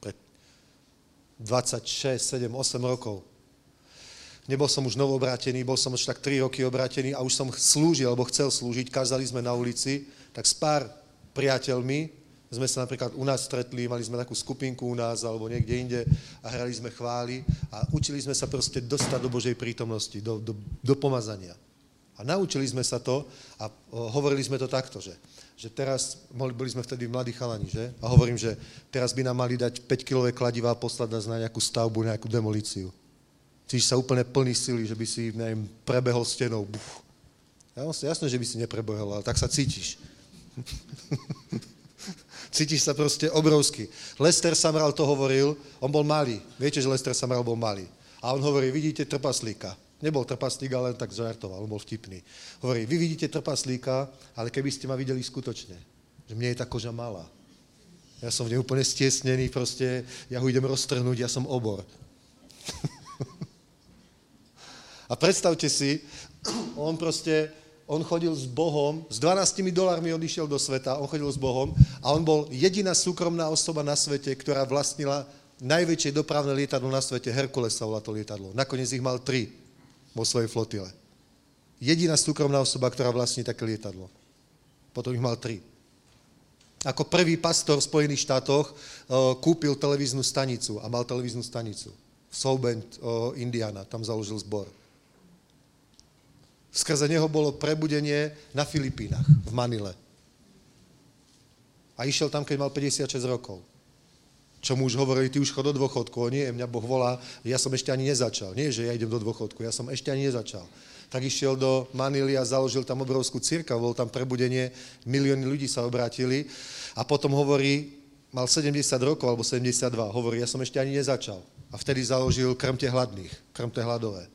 pred 26, 7, 8 rokov, nebol som už novobrátený, bol som už tak 3 roky obrátený a už som slúžil, alebo chcel slúžiť, kázali sme na ulici, tak s pár priateľmi sme sa napríklad u nás stretli, mali sme takú skupinku u nás alebo niekde inde a hrali sme chvály a učili sme sa proste dostať do Božej prítomnosti, do, do, do pomazania. A naučili sme sa to a hovorili sme to takto, že, že teraz, boli sme vtedy mladí chalani, že? A hovorím, že teraz by nám mali dať 5-kilové kladivá a poslať nás na nejakú stavbu, nejakú demolíciu. Cítiš sa úplne plný sily, že by si, neviem, prebehol stenou. Buf. Ja, jasné, že by si neprebehol, ale tak sa cítiš. cítiš sa proste obrovský. Lester Samral to hovoril, on bol malý. Viete, že Lester Samral bol malý. A on hovorí, vidíte trpaslíka. Nebol trpaslík, ale tak žartoval, on bol vtipný. Hovorí, vy vidíte trpaslíka, ale keby ste ma videli skutočne, že mne je tá koža malá. Ja som v nej úplne stiesnený, proste, ja ho idem roztrhnúť, ja som obor. a predstavte si, on proste, on chodil s Bohom, s 12 dolármi odišiel do sveta, on chodil s Bohom a on bol jediná súkromná osoba na svete, ktorá vlastnila najväčšie dopravné lietadlo na svete, Herkules sa volá to lietadlo. Nakoniec ich mal tri vo svojej flotile. Jediná súkromná osoba, ktorá vlastní také lietadlo. Potom ich mal tri. Ako prvý pastor v Spojených štátoch uh, kúpil televíznu stanicu a mal televíznu stanicu. V South Bend, uh, Indiana, tam založil zbor. Skrze neho bolo prebudenie na Filipínach, v Manile. A išiel tam, keď mal 56 rokov čo mu už hovorili, ty už chod do dôchodku, nie, mňa Boh volá, ja som ešte ani nezačal. Nie, že ja idem do dôchodku, ja som ešte ani nezačal. Tak išiel do Manily a založil tam obrovskú círka, bol tam prebudenie, milióny ľudí sa obrátili a potom hovorí, mal 70 rokov alebo 72, hovorí, ja som ešte ani nezačal. A vtedy založil krmte hladných, krmte hladové.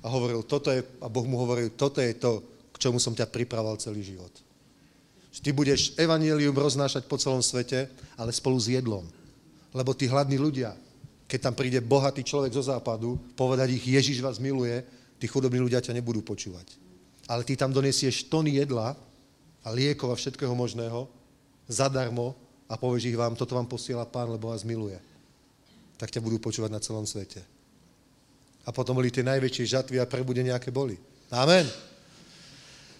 A hovoril, toto je, a Boh mu hovoril, toto je to, k čomu som ťa pripravoval celý život. Ty budeš evanílium roznášať po celom svete, ale spolu s jedlom. Lebo tí hladní ľudia, keď tam príde bohatý človek zo západu, povedať ich, Ježiš vás miluje, tí chudobní ľudia ťa nebudú počúvať. Ale ty tam donesieš tony jedla a liekov a všetkého možného zadarmo a povieš ich vám, toto vám posiela pán, lebo vás miluje. Tak ťa budú počúvať na celom svete. A potom boli tie najväčšie žatvy a prebudenia, aké boli. Amen.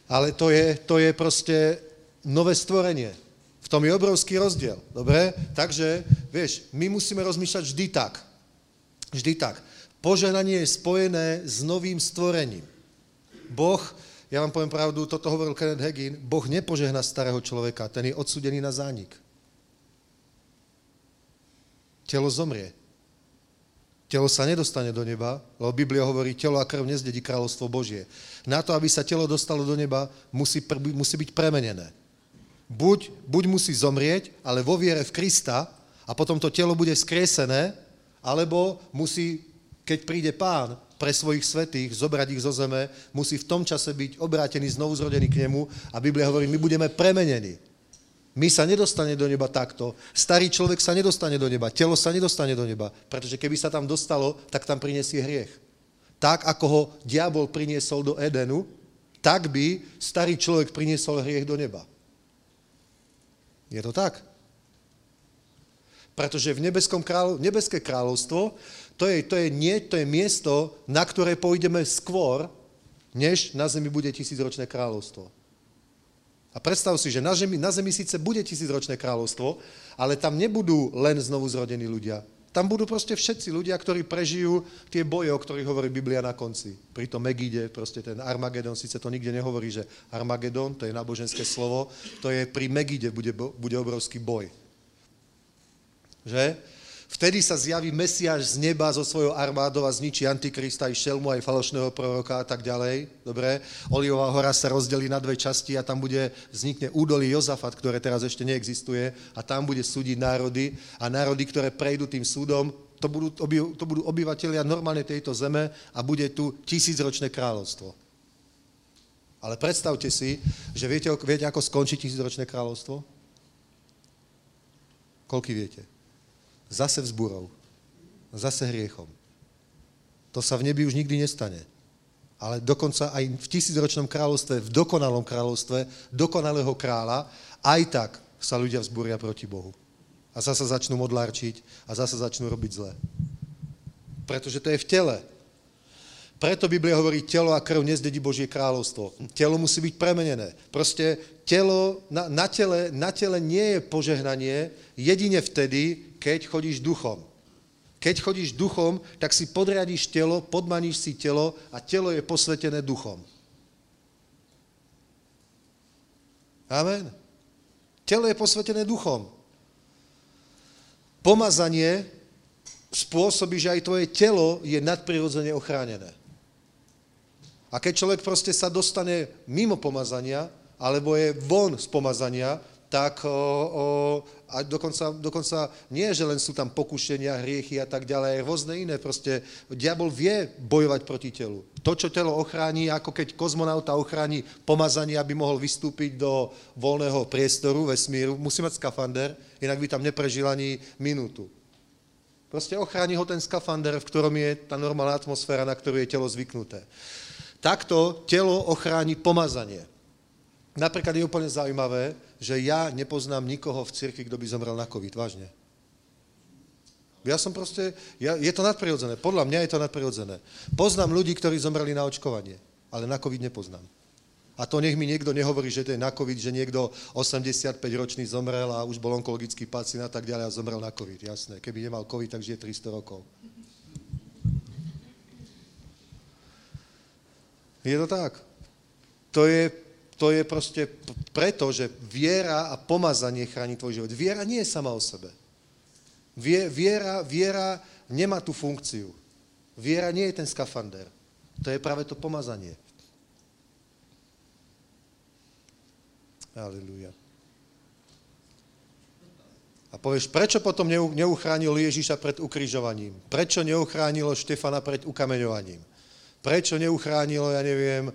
Ale to je, to je proste nové stvorenie. V tom je obrovský rozdiel. Dobre? Takže, vieš, my musíme rozmýšľať vždy tak. Vždy tak. Požehnanie je spojené s novým stvorením. Boh, ja vám poviem pravdu, toto hovoril Kenneth Hagin, Boh nepožehná starého človeka, ten je odsudený na zánik. Telo zomrie. Telo sa nedostane do neba, lebo Biblia hovorí, telo a krv nezdedí kráľovstvo Božie. Na to, aby sa telo dostalo do neba, musí, musí byť premenené. Buď, buď musí zomrieť, ale vo viere v Krista a potom to telo bude skresené, alebo musí, keď príde pán pre svojich svetých, zobrať ich zo zeme, musí v tom čase byť obrátený, znovu zrodený k nemu a Biblia hovorí, my budeme premenení. My sa nedostane do neba takto. Starý človek sa nedostane do neba, telo sa nedostane do neba, pretože keby sa tam dostalo, tak tam prinesie hriech. Tak, ako ho diabol priniesol do Edenu, tak by starý človek priniesol hriech do neba. Je to tak? Pretože v nebeskom kráľov, nebeské kráľovstvo, to je, to, je nie, to je miesto, na ktoré pôjdeme skôr, než na zemi bude tisícročné kráľovstvo. A predstav si, že na zemi, na zemi síce bude tisícročné kráľovstvo, ale tam nebudú len znovu zrodení ľudia. Tam budú proste všetci ľudia, ktorí prežijú tie boje, o ktorých hovorí Biblia na konci. Pri tom Megide, proste ten Armagedon, síce to nikde nehovorí, že Armagedon, to je náboženské slovo, to je pri Megide bude, bude obrovský boj. Že? Vtedy sa zjaví Mesiáš z neba so svojou armádou a zničí Antikrista, aj šelmu, aj falošného proroka a tak ďalej. Dobre? Olivová hora sa rozdelí na dve časti a tam bude, vznikne údolí Jozafat, ktoré teraz ešte neexistuje a tam bude súdiť národy a národy, ktoré prejdú tým súdom, to budú, to budú obyvateľia normálne tejto zeme a bude tu tisícročné kráľovstvo. Ale predstavte si, že viete, viete ako skončí tisícročné kráľovstvo? Koľky viete? Zase vzburou. Zase hriechom. To sa v nebi už nikdy nestane. Ale dokonca aj v tisícročnom kráľovstve, v dokonalom kráľovstve, dokonalého kráľa, aj tak sa ľudia vzbúria proti Bohu. A zase začnú modlárčiť a zase začnú robiť zle. Pretože to je v tele. Preto Biblia hovorí, telo a krv nezdedí Božie kráľovstvo. Telo musí byť premenené. Proste telo, na, na, tele, na tele nie je požehnanie jedine vtedy, keď chodíš duchom. Keď chodíš duchom, tak si podriadíš telo, podmaníš si telo a telo je posvetené duchom. Amen. Telo je posvetené duchom. Pomazanie spôsobí, že aj tvoje telo je nadprirodzene ochránené. A keď človek proste sa dostane mimo pomazania, alebo je von z pomazania, tak o, o, a dokonca, dokonca nie, že len sú tam pokušenia, hriechy a tak ďalej, rôzne iné. Proste diabol vie bojovať proti telu. To, čo telo ochráni, ako keď kozmonauta ochráni pomazanie, aby mohol vystúpiť do voľného priestoru, vesmíru, musí mať skafander, inak by tam neprežil ani minútu. Proste ochráni ho ten skafander, v ktorom je tá normálna atmosféra, na ktorú je telo zvyknuté. Takto telo ochráni pomazanie. Napríklad je úplne zaujímavé, že ja nepoznám nikoho v cirkvi, kto by zomrel na COVID, vážne. Ja som proste, ja, je to nadprirodzené, podľa mňa je to nadprirodzené. Poznám ľudí, ktorí zomreli na očkovanie, ale na COVID nepoznám. A to nech mi niekto nehovorí, že to je na COVID, že niekto 85-ročný zomrel a už bol onkologický pacient a tak ďalej a zomrel na COVID, jasné. Keby nemal COVID, tak žije 300 rokov. Je to tak. To je to je proste preto, že viera a pomazanie chráni tvoj život. Viera nie je sama o sebe. Viera, viera nemá tú funkciu. Viera nie je ten skafander. To je práve to pomazanie. Aleluja. A povieš, prečo potom neuchránilo Ježíša pred ukrižovaním? Prečo neuchránilo Štefana pred ukameňovaním? Prečo neuchránilo, ja neviem,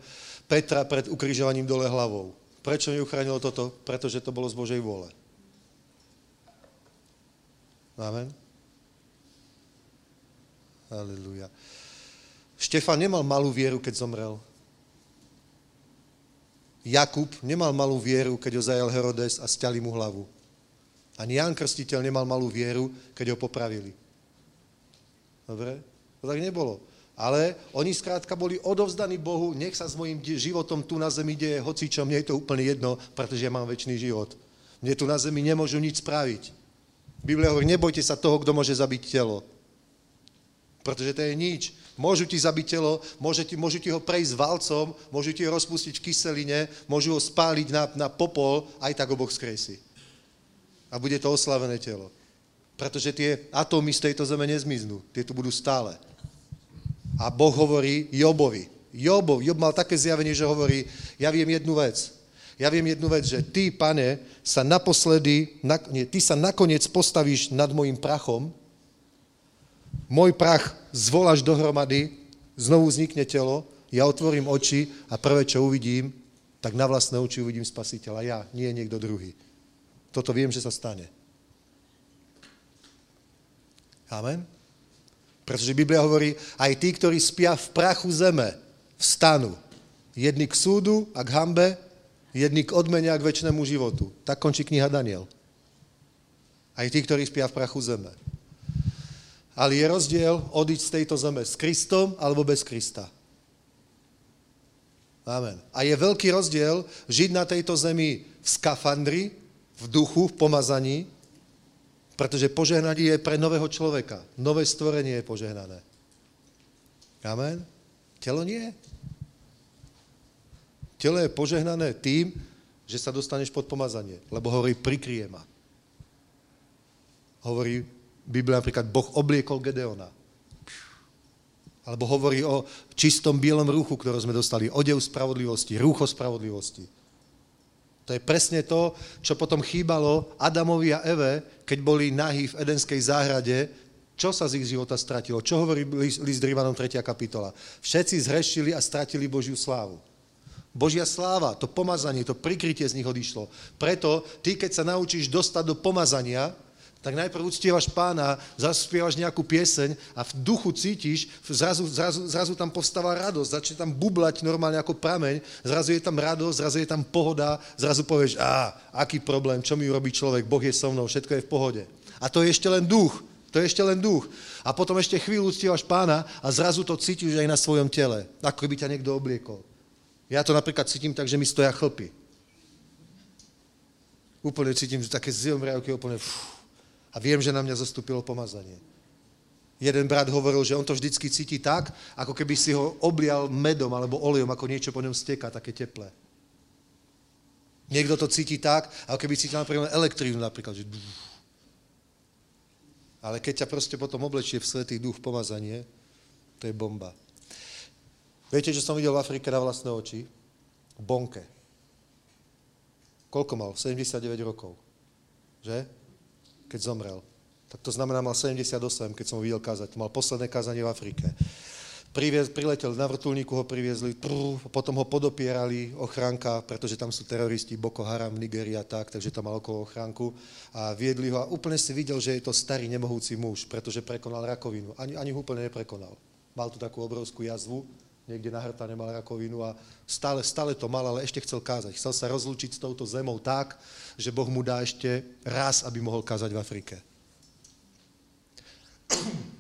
Petra pred ukrižovaním dole hlavou. Prečo neuchránilo toto? Pretože to bolo z Božej vôle. Amen. Aleluja. Štefan nemal malú vieru, keď zomrel. Jakub nemal malú vieru, keď ho zajal Herodes a stiali mu hlavu. Ani Ján Krstiteľ nemal malú vieru, keď ho popravili. Dobre? To tak nebolo. Ale oni skrátka boli odovzdaní Bohu, nech sa s mojim životom tu na zemi deje hocičo, mne je to úplne jedno, pretože ja mám väčší život. Mne tu na zemi nemôžu nič spraviť. Biblia hovorí, nebojte sa toho, kto môže zabiť telo. Pretože to je nič. Môžu ti zabiť telo, môžu ti, môžu ti ho prejsť valcom, môžu ti ho rozpustiť v kyseline, môžu ho spáliť na, na popol, aj tak ho Boh skresí. A bude to oslavené telo. Pretože tie atómy z tejto zeme nezmiznú. Tie tu budú stále. A Boh hovorí Jobovi. Jobo, Job mal také zjavenie, že hovorí, ja viem jednu vec. Ja viem jednu vec, že ty, pane, sa naposledy, na, nie, ty sa nakoniec postavíš nad mojim prachom, môj prach zvoláš dohromady, znovu vznikne telo, ja otvorím oči a prvé, čo uvidím, tak na vlastné oči uvidím spasiteľa. Ja, nie niekto druhý. Toto viem, že sa stane. Amen. Pretože Biblia hovorí, aj tí, ktorí spia v prachu zeme, vstanú. Jedni k súdu a k hambe, jedni k odmene a k väčšnému životu. Tak končí kniha Daniel. Aj tí, ktorí spia v prachu zeme. Ale je rozdiel odiť z tejto zeme s Kristom alebo bez Krista. Amen. A je veľký rozdiel žiť na tejto zemi v skafandri, v duchu, v pomazaní, pretože požehnanie je pre nového človeka. Nové stvorenie je požehnané. Amen. Telo nie. Telo je požehnané tým, že sa dostaneš pod pomazanie, lebo hovorí, prikrie ma. Hovorí Biblia napríklad, Boh obliekol Gedeona. Alebo hovorí o čistom bielom ruchu, ktoré sme dostali. Odev spravodlivosti, rúcho spravodlivosti. To je presne to, čo potom chýbalo Adamovi a Eve, keď boli nahí v Edenskej záhrade, čo sa z ich života stratilo? Čo hovorí list Rímanom 3. kapitola? Všetci zhrešili a stratili Božiu slávu. Božia sláva, to pomazanie, to prikrytie z nich odišlo. Preto ty, keď sa naučíš dostať do pomazania, tak najprv uctievaš pána, zaspievaš nejakú pieseň a v duchu cítiš, zrazu, zrazu, zrazu tam povstáva radosť, začne tam bublať normálne ako prameň, zrazu je tam radosť, zrazu je tam pohoda, zrazu povieš, a aký problém, čo mi urobí človek, Boh je so mnou, všetko je v pohode. A to je ešte len duch, to je ešte len duch. A potom ešte chvíľu uctievaš pána a zrazu to cítiš aj na svojom tele, ako by ťa niekto obliekol. Ja to napríklad cítim tak, že mi stoja chlpy. Úplne cítim, že také zimriavky úplne... Fú, a viem, že na mňa zastúpilo pomazanie. Jeden brat hovoril, že on to vždycky cíti tak, ako keby si ho oblial medom alebo olejom, ako niečo po ňom steká, také teplé. Niekto to cíti tak, ako keby cítil napríklad elektrínu napríklad, že ale keď ťa proste potom oblečie v svetý duch pomazanie, to je bomba. Viete, že som videl v Afrike na vlastné oči? Bonke. Koľko mal? 79 rokov. Že? Keď zomrel. Tak to znamená, mal 78, keď som ho videl kázať. To mal posledné kázanie v Afrike. Priviez, priletel na vrtulníku, ho priviezli, prú, potom ho podopierali ochránka, pretože tam sú teroristi Boko Haram, Nigeria, tak, takže tam mal okolo ochránku a viedli ho a úplne si videl, že je to starý nemohúci muž, pretože prekonal rakovinu. Ani, ani úplne neprekonal. Mal tu takú obrovskú jazvu, niekde na hrta nemal rakovinu a stále, stále to mal, ale ešte chcel kázať. Chcel sa rozlúčiť s touto zemou tak, že Boh mu dá ešte raz, aby mohol kázať v Afrike.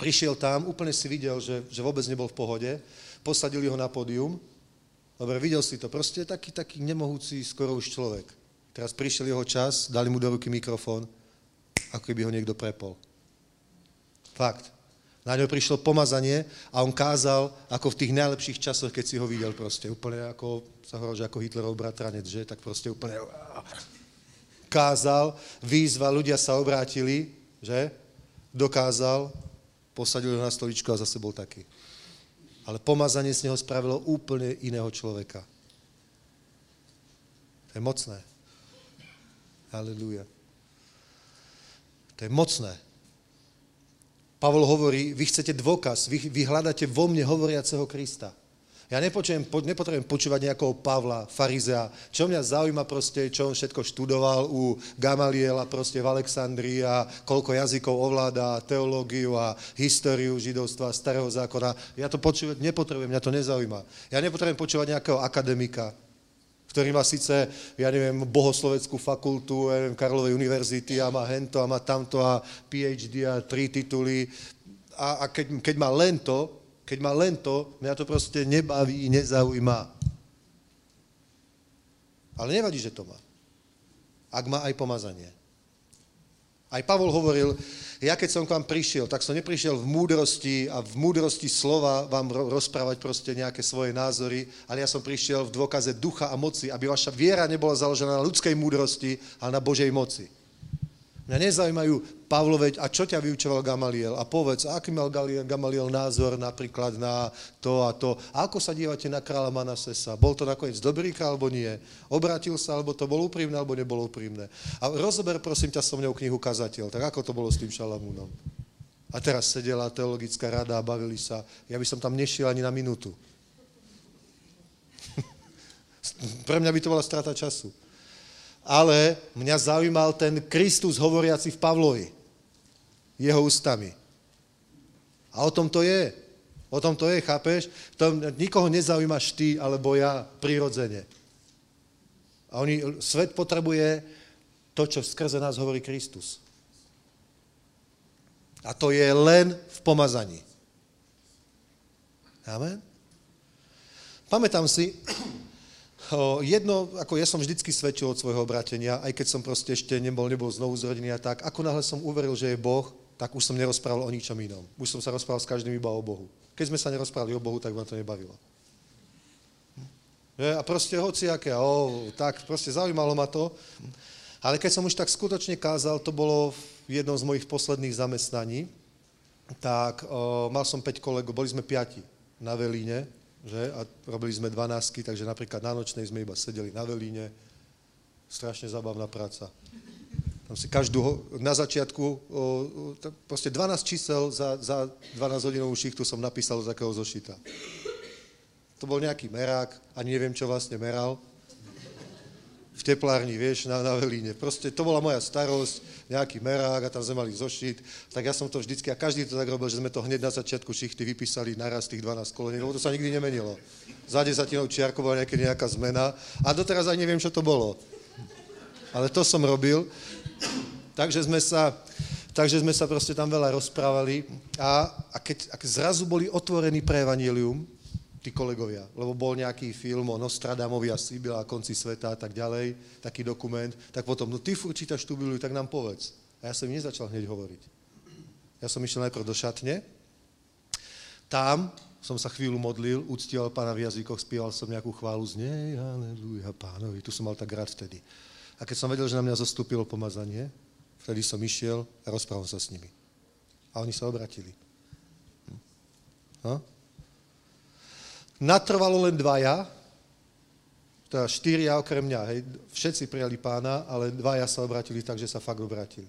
Prišiel tam, úplne si videl, že, že vôbec nebol v pohode, posadili ho na pódium, dobre, videl si to, proste taký, taký nemohúci skoro už človek. Teraz prišiel jeho čas, dali mu do ruky mikrofón, ako keby ho niekto prepol. Fakt. Na ňo prišlo pomazanie a on kázal ako v tých najlepších časoch, keď si ho videl proste. Úplne ako, sa hovoril, že ako Hitlerov bratranec, že? Tak proste úplne kázal, výzva, ľudia sa obrátili, že? Dokázal, posadil ho na stoličku a zase bol taký. Ale pomazanie z neho spravilo úplne iného človeka. To je mocné. Halleluja. To je mocné. Pavol hovorí, vy chcete dôkaz, vy, vy hľadáte vo mne hovoriaceho Krista. Ja nepotrebujem, nepotrebujem počúvať nejakého Pavla, farizea. Čo mňa zaujíma proste, čo on všetko študoval u Gamaliela proste v Alexandrii a koľko jazykov ovláda, teológiu a históriu židovstva, starého zákona. Ja to počúvať nepotrebujem, mňa to nezaujíma. Ja nepotrebujem počúvať nejakého akademika, ktorý má síce, ja neviem, bohosloveckú fakultu, ja neviem, Karlovej univerzity a má hento a má tamto a PhD a tri tituly. A, a keď, keď má len to, keď má len to, mňa to proste nebaví, nezaujíma. Ale nevadí, že to má. Ak má aj pomazanie. Aj Pavol hovoril, ja keď som k vám prišiel, tak som neprišiel v múdrosti a v múdrosti slova vám rozprávať proste nejaké svoje názory, ale ja som prišiel v dôkaze ducha a moci, aby vaša viera nebola založená na ľudskej múdrosti, ale na Božej moci. Mňa nezaujímajú, Pavlove, a čo ťa vyučoval Gamaliel? A povedz, aký mal Gamaliel názor napríklad na to a to. A ako sa dívate na kráľa Manasesa? Bol to nakoniec dobrý kráľ, alebo nie? Obrátil sa, alebo to bolo úprimné, alebo nebolo úprimné? A rozober, prosím ťa, so mnou knihu Kazateľ. Tak ako to bolo s tým Šalamúnom? A teraz sedela teologická rada a bavili sa. Ja by som tam nešiel ani na minútu. Pre mňa by to bola strata času ale mňa zaujímal ten Kristus hovoriaci v Pavlovi. Jeho ústami. A o tom to je. O tom to je, chápeš? To, nikoho nezaujímaš ty alebo ja prirodzene. A oni, svet potrebuje to, čo skrze nás hovorí Kristus. A to je len v pomazaní. Amen. Pamätám si, jedno, ako ja som vždycky svedčil od svojho obratenia, aj keď som proste ešte nebol, nebol znovu zrodený a tak, ako náhle som uveril, že je Boh, tak už som nerozprával o ničom inom. Už som sa rozprával s každým iba o Bohu. Keď sme sa nerozprávali o Bohu, tak ma to nebavilo. A proste hociaké, o, tak proste zaujímalo ma to. Ale keď som už tak skutočne kázal, to bolo v jednom z mojich posledných zamestnaní, tak o, mal som 5 kolegov, boli sme piati na Velíne, že? A robili sme 12, takže napríklad na nočnej sme iba sedeli na Velíne. Strašne zabavná práca. Tam si každú, na začiatku, o, o, proste 12 čísel za, za 12 hodinovú šichtu som napísal z takého zošita. To bol nejaký merák, ani neviem, čo vlastne meral. V teplárni, vieš, na, na Velíne. Proste to bola moja starosť, nejaký merák a tam sme mali zošit. Tak ja som to vždycky, a každý to tak robil, že sme to hneď na začiatku šichty vypísali naraz tých 12 kolení, lebo to sa nikdy nemenilo. Za desatinou čiarkou bola nejaká, nejaká zmena a doteraz aj neviem, čo to bolo. Ale to som robil. Takže sme sa, takže sme sa proste tam veľa rozprávali a, a keď ak zrazu boli otvorení pre evanilium, tí kolegovia, lebo bol nejaký film o Nostradamovi a Sibila a konci sveta a tak ďalej, taký dokument, tak potom, no ty furt čítaš tú Bibliu, tak nám povedz. A ja som im nezačal hneď hovoriť. Ja som išiel najprv do šatne, tam som sa chvíľu modlil, uctieval pána v jazykoch, spieval som nejakú chválu z nej, aleluja pánovi, tu som mal tak rád vtedy. A keď som vedel, že na mňa zostúpilo pomazanie, vtedy som išiel a rozprával sa s nimi. A oni sa obratili. Hm? No? Natrvalo len dvaja, teda štyria okrem mňa, hej, všetci prijali pána, ale dvaja sa obratili tak, že sa fakt obratili.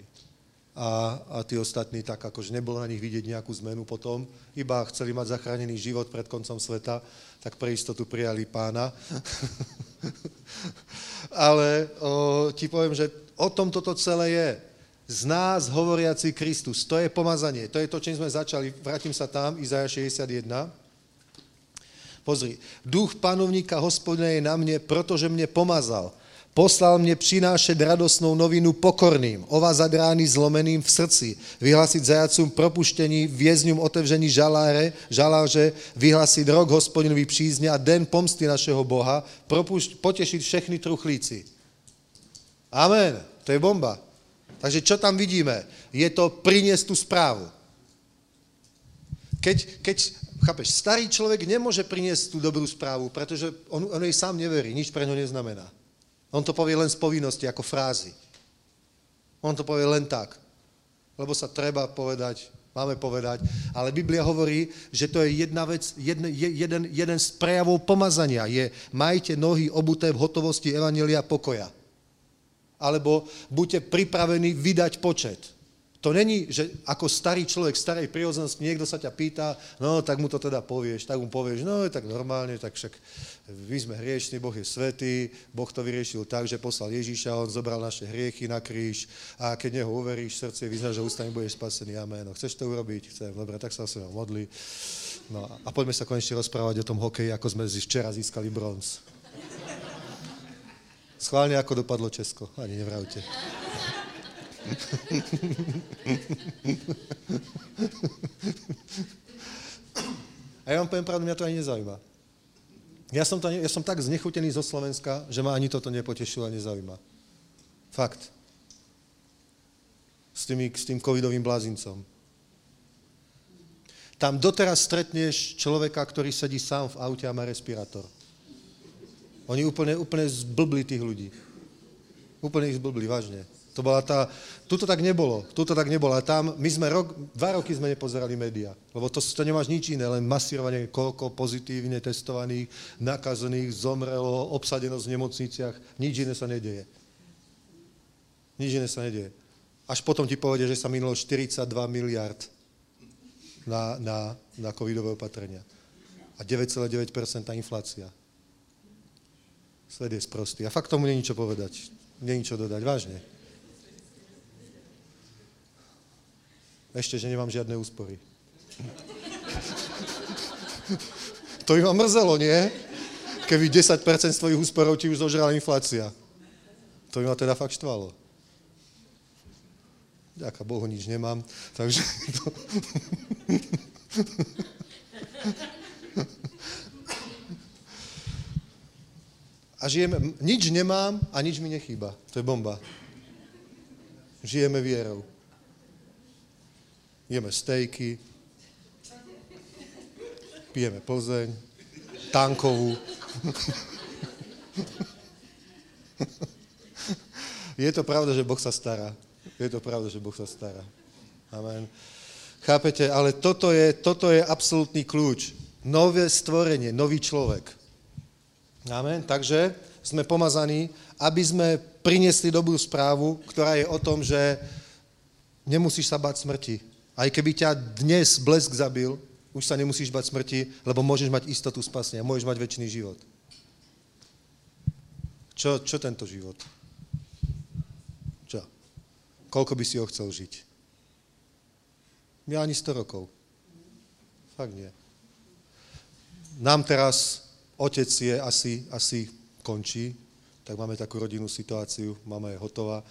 A, a tí ostatní tak, akože nebolo na nich vidieť nejakú zmenu potom, iba chceli mať zachránený život pred koncom sveta, tak pre istotu prijali pána. ale o, ti poviem, že o tom toto celé je. Z nás hovoriaci Kristus, to je pomazanie, to je to, čím sme začali. Vrátim sa tam, Izaja 61. Pozri, duch panovníka hospodina je na mne, protože mě pomazal. Poslal mě přinášet radosnou novinu pokorným, ovázat rány zlomeným v srdci, vyhlásit zajacům propuštění, vězňům otevření žaláře, žaláře, vyhlásit rok hospodinový přízně a den pomsty našeho Boha, propušť, potešit všechny truchlíci. Amen. To je bomba. Takže čo tam vidíme? Je to priniesť tú správu. Keď, keď Chápeš, starý človek nemôže priniesť tú dobrú správu, pretože on, on jej sám neverí, nič pre ňo neznamená. On to povie len z povinnosti, ako frázy. On to povie len tak, lebo sa treba povedať, máme povedať, ale Biblia hovorí, že to je jedna vec, jeden, jeden, jeden z prejavov pomazania je majte nohy obuté v hotovosti Evanelia pokoja. Alebo buďte pripravení vydať počet. To není, že ako starý človek, starej prírodzenosti, niekto sa ťa pýta, no tak mu to teda povieš, tak mu povieš, no je tak normálne, tak však my sme hriešni, Boh je svetý, Boh to vyriešil tak, že poslal Ježíša, on zobral naše hriechy na kríž a keď neho uveríš v srdci, vyznáš, že ústami budeš spasený, amen. No, chceš to urobiť? Chcem, dobre, tak sa sa modli. No a poďme sa konečne rozprávať o tom hokeji, ako sme včera získali bronz. Schválne, ako dopadlo Česko. Ani nevravte. A ja vám poviem pravdu, mňa to ani nezaujíma. Ja som, to, ja som tak znechutený zo Slovenska, že ma ani toto nepotešilo a nezaujíma. Fakt. S, tými, s tým covidovým blázincom. Tam doteraz stretneš človeka, ktorý sedí sám v aute a má respirátor. Oni úplne, úplne zblbli tých ľudí. Úplne ich zblbli, vážne. To bola tá, tuto tak nebolo, tuto tak nebolo. A tam, my sme rok, dva roky sme nepozerali médiá, lebo to, to nemáš nič iné, len masírovanie, koľko pozitívne testovaných, nakazených, zomrelo, obsadenosť v nemocniciach, nič iné sa nedieje. Nič iné sa nedieje. Až potom ti povedia, že sa minulo 42 miliard na, na, na covidové opatrenia. A 9,9% inflácia. Sled je sprostý. A fakt tomu není čo povedať. Není čo dodať, vážne. Ešte, že nemám žiadne úspory. to by ma mrzelo, nie? Keby 10% z tvojich úsporov ti už zožrala inflácia. To by ma teda fakt štvalo. ďaká Bohu nič nemám, takže to... A žijeme, nič nemám a nič mi nechýba. To je bomba. Žijeme vierou. Jeme stejky, pijeme Plzeň, tankovú. Je to pravda, že Boh sa stará. Je to pravda, že Boh sa stará. Amen. Chápete? Ale toto je, toto je absolútny kľúč. Nové stvorenie, nový človek. Amen. Takže sme pomazaní, aby sme priniesli dobrú správu, ktorá je o tom, že nemusíš sa bať smrti. Aj keby ťa dnes blesk zabil, už sa nemusíš bať smrti, lebo môžeš mať istotu spasenia, môžeš mať väčší život. Čo, čo tento život? Čo? Koľko by si ho chcel žiť? Ja ani 100 rokov. Fakt nie. Nám teraz otec je asi, asi končí, tak máme takú rodinnú situáciu, mama je hotová.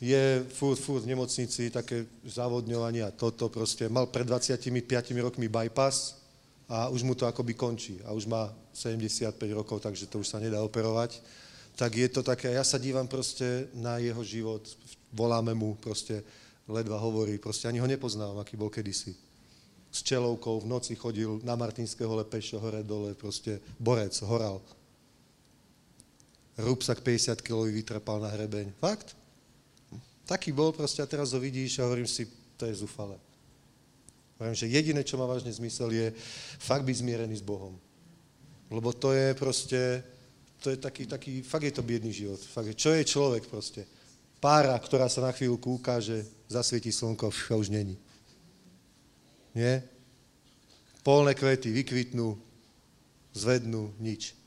Je furt, furt v nemocnici, také závodňovanie a toto proste. Mal pred 25 rokmi bypass a už mu to akoby končí. A už má 75 rokov, takže to už sa nedá operovať. Tak je to také, ja sa dívam proste na jeho život, voláme mu proste, ledva hovorí, proste ani ho nepoznám, aký bol kedysi. S čelovkou v noci chodil na Martinského lepešo, hore dole, proste borec, horal rúbsak 50 kg vytrpal na hrebeň. Fakt? Taký bol proste a teraz ho vidíš a hovorím si, to je zúfale. Hovorím, že jediné, čo má vážne zmysel, je fakt byť zmierený s Bohom. Lebo to je proste, to je taký, taký, fakt je to biedný život. Fakt čo je človek proste? Pára, ktorá sa na chvíľku ukáže, zasvietí slnko, a už není. Nie? Polné kvety vykvitnú, zvednú, nič.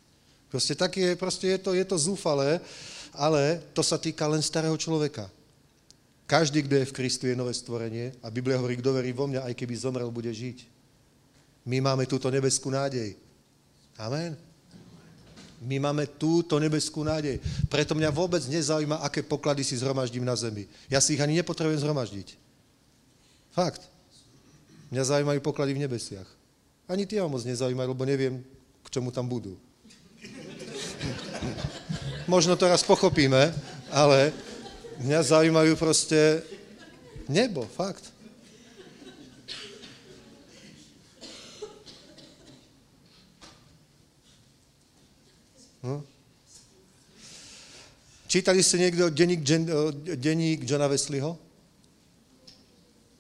Proste, tak je, proste je, to, je to zúfalé, ale to sa týka len starého človeka. Každý, kto je v Kristu, je nové stvorenie a Biblia hovorí, kto verí vo mňa, aj keby zomrel, bude žiť. My máme túto nebeskú nádej. Amen. My máme túto nebeskú nádej. Preto mňa vôbec nezaujíma, aké poklady si zhromaždím na zemi. Ja si ich ani nepotrebujem zhromaždiť. Fakt. Mňa zaujímajú poklady v nebesiach. Ani tie ma moc nezaujímajú, lebo neviem, k čomu tam budú. Možno to raz pochopíme, ale mňa zaujímajú proste nebo, fakt. Hm? Čítali ste niekto denník, denník Johna Wesleyho?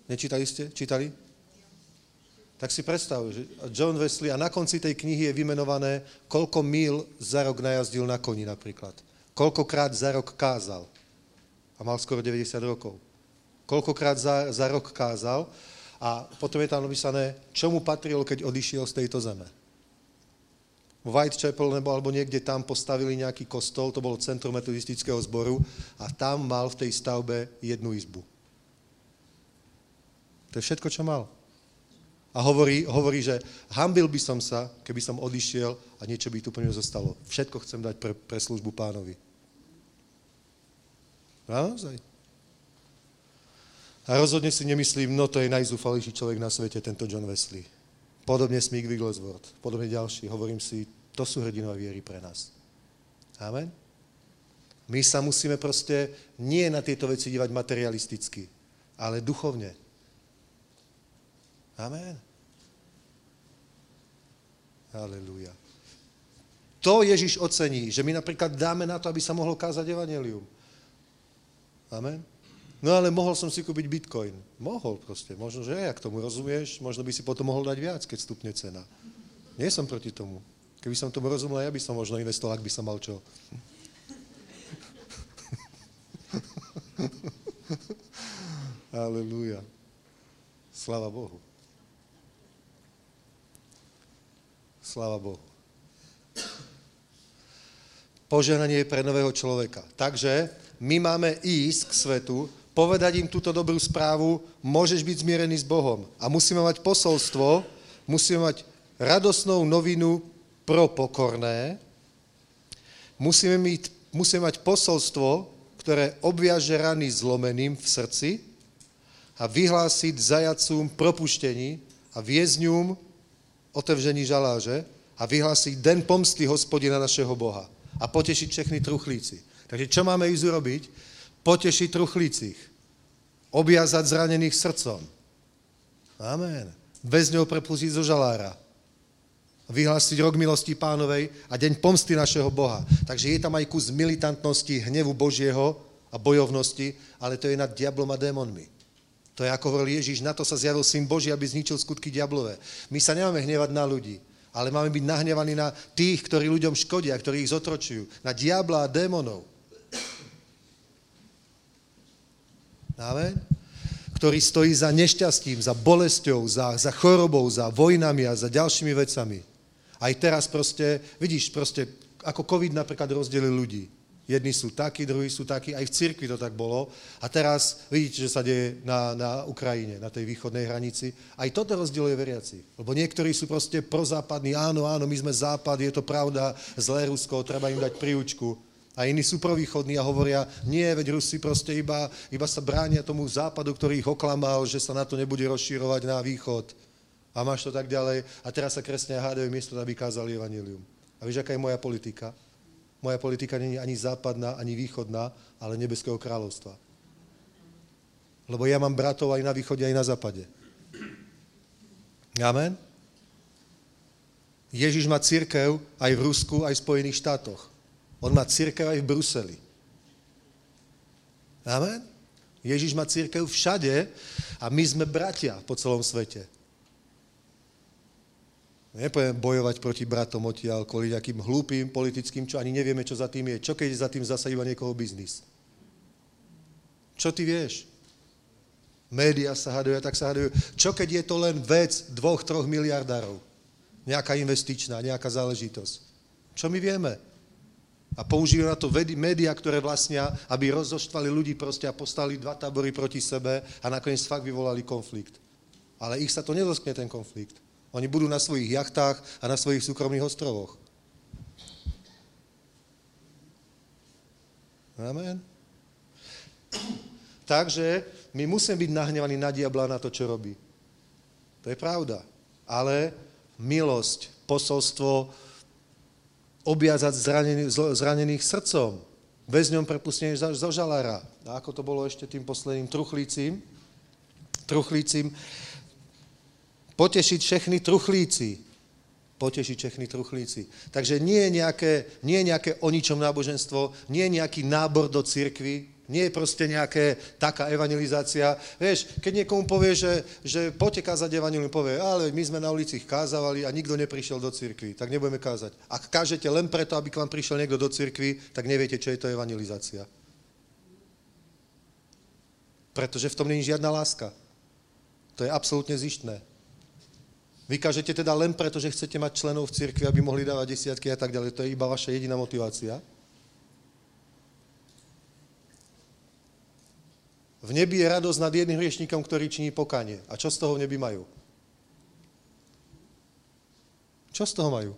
Nečítali ste? Čítali? Tak si predstav, že John Wesley a na konci tej knihy je vymenované, koľko mil za rok najazdil na koni napríklad. Koľkokrát za rok kázal. Mal skoro 90 rokov. Koľkokrát za, za rok kázal a potom je tam napísané, čo mu patrilo, keď odišiel z tejto zeme. V Whitechapel nebo alebo niekde tam postavili nejaký kostol, to bolo centrum metodistického zboru a tam mal v tej stavbe jednu izbu. To je všetko, čo mal. A hovorí, hovorí, že hambil by som sa, keby som odišiel a niečo by tu po zostalo. Všetko chcem dať pre, pre službu pánovi. Naozaj. A rozhodne si nemyslím, no to je najzúfalejší človek na svete, tento John Wesley. Podobne Smig Wigglesworth, podobne ďalší. Hovorím si, to sú hrdinové viery pre nás. Amen? My sa musíme proste nie na tieto veci dívať materialisticky, ale duchovne. Amen. Halelúja. To Ježiš ocení, že my napríklad dáme na to, aby sa mohlo kázať evanelium. Amen. No ale mohol som si kúpiť bitcoin. Mohol proste. Možno, že aj ak tomu rozumieš, možno by si potom mohol dať viac, keď stupne cena. Nie som proti tomu. Keby som tomu rozumel, ja by som možno investoval, ak by som mal čo. Aleluja. Slava Bohu. Sláva Bohu. Požehnanie pre nového človeka. Takže my máme ísť k svetu, povedať im túto dobrú správu, môžeš byť zmierený s Bohom. A musíme mať posolstvo, musíme mať radosnou novinu pro pokorné, musíme, mít, musíme mať posolstvo, ktoré obviaže rany zlomeným v srdci a vyhlásiť zajacům propuštení a vězňům otevření žaláže a vyhlásiť den pomsty hospodina našeho Boha a potešiť všechny truchlíci. Takže čo máme ísť urobiť? Potešiť truchlícich. Objazať zranených srdcom. Amen. Väzňov prepustiť zo žalára. Vyhlásiť rok milosti pánovej a deň pomsty našeho Boha. Takže je tam aj kus militantnosti, hnevu Božieho a bojovnosti, ale to je nad diablom a démonmi. To je ako hovoril Ježíš, na to sa zjavil syn Boží, aby zničil skutky diablové. My sa nemáme hnevať na ľudí, ale máme byť nahnevaní na tých, ktorí ľuďom škodia, ktorí ich zotročujú. Na diabla a démonov. Amen? Ktorý stojí za nešťastím, za bolesťou, za, za chorobou, za vojnami a za ďalšími vecami. Aj teraz proste, vidíš, proste, ako COVID napríklad rozdelil ľudí. Jedni sú takí, druhí sú takí, aj v cirkvi to tak bolo. A teraz vidíte, že sa deje na, na Ukrajine, na tej východnej hranici. Aj toto rozdieluje veriaci. Lebo niektorí sú proste prozápadní, áno, áno, my sme západ, je to pravda, zlé Rusko, treba im dať príučku. A iní sú provýchodní a hovoria, nie, veď Rusi proste iba, iba sa bránia tomu západu, ktorý ich oklamal, že sa na to nebude rozširovať na východ. A máš to tak ďalej. A teraz sa kresne hádajú miesto, aby kázali evanilium. A vieš, aká je moja politika? Moja politika není ani západná, ani východná, ale nebeského kráľovstva. Lebo ja mám bratov aj na východe, aj na západe. Amen? Ježiš má církev aj v Rusku, aj v Spojených štátoch. On má církev aj v Bruseli. Amen? Ježiš má církev všade a my sme bratia po celom svete. Nepojem bojovať proti bratom odtiaľ kvôli nejakým hlúpým politickým, čo ani nevieme, čo za tým je. Čo keď za tým zasa niekoho biznis? Čo ty vieš? Média sa hadujú, tak sa hadujú. Čo keď je to len vec dvoch, troch miliardárov? Nejaká investičná, nejaká záležitosť. Čo my vieme? A používajú na to médiá, ktoré vlastnia, aby rozoštvali ľudí proste a postali dva tábory proti sebe a nakoniec fakt vyvolali konflikt. Ale ich sa to nedoskne, ten konflikt. Oni budú na svojich jachtách a na svojich súkromných ostrovoch. Amen. Takže my musíme byť nahnevaní na diabla na to, čo robí. To je pravda. Ale milosť, posolstvo objazať zranený, zranených srdcom, väzňom prepustenie zo žalára. A ako to bolo ešte tým posledným truchlícim? Truchlícim Potešiť všechny truchlíci. Potešiť všechny truchlíci. Takže nie je nejaké, nie je nejaké o ničom náboženstvo, nie je nejaký nábor do cirkvy, nie je proste nejaké taká evangelizácia. Vieš, keď niekomu povie, že, že poďte kázať evanilium, povie, ale my sme na ulici kázavali a nikto neprišiel do cirkvy, tak nebudeme kázať. Ak kážete len preto, aby k vám prišiel niekto do cirkvy, tak neviete, čo je to evangelizácia. Pretože v tom není žiadna láska. To je absolútne zištné. Vy kažete teda len preto, že chcete mať členov v cirkvi, aby mohli dávať desiatky a tak ďalej. To je iba vaša jediná motivácia. V nebi je radosť nad jedným hriešníkom, ktorý činí pokanie. A čo z toho v nebi majú? Čo z toho majú?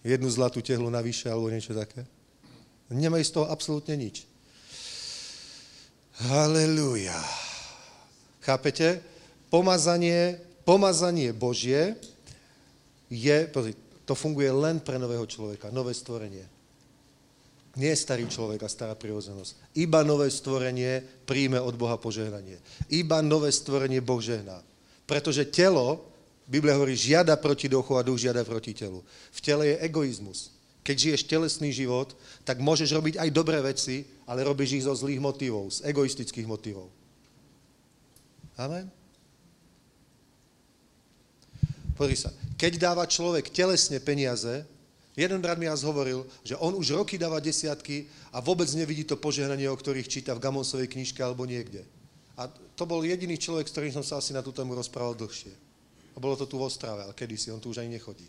Jednu zlatú tehlu navyše alebo niečo také? Nemajú z toho absolútne nič. Halelúja. Chápete? pomazanie, pomazanie Božie je, to funguje len pre nového človeka, nové stvorenie. Nie starý človek a stará prirodzenosť. Iba nové stvorenie príjme od Boha požehnanie. Iba nové stvorenie Boh žehná. Pretože telo, Biblia hovorí, žiada proti duchu a duch žiada proti telu. V tele je egoizmus. Keď žiješ telesný život, tak môžeš robiť aj dobré veci, ale robíš ich zo zlých motivov, z egoistických motivov. Amen? Pozri sa, keď dáva človek telesne peniaze, jeden brat mi raz hovoril, že on už roky dáva desiatky a vôbec nevidí to požehnanie, o ktorých číta v Gamonsovej knižke alebo niekde. A to bol jediný človek, s ktorým som sa asi na tú tému rozprával dlhšie. A bolo to tu v Ostrave, ale kedysi, on tu už ani nechodí.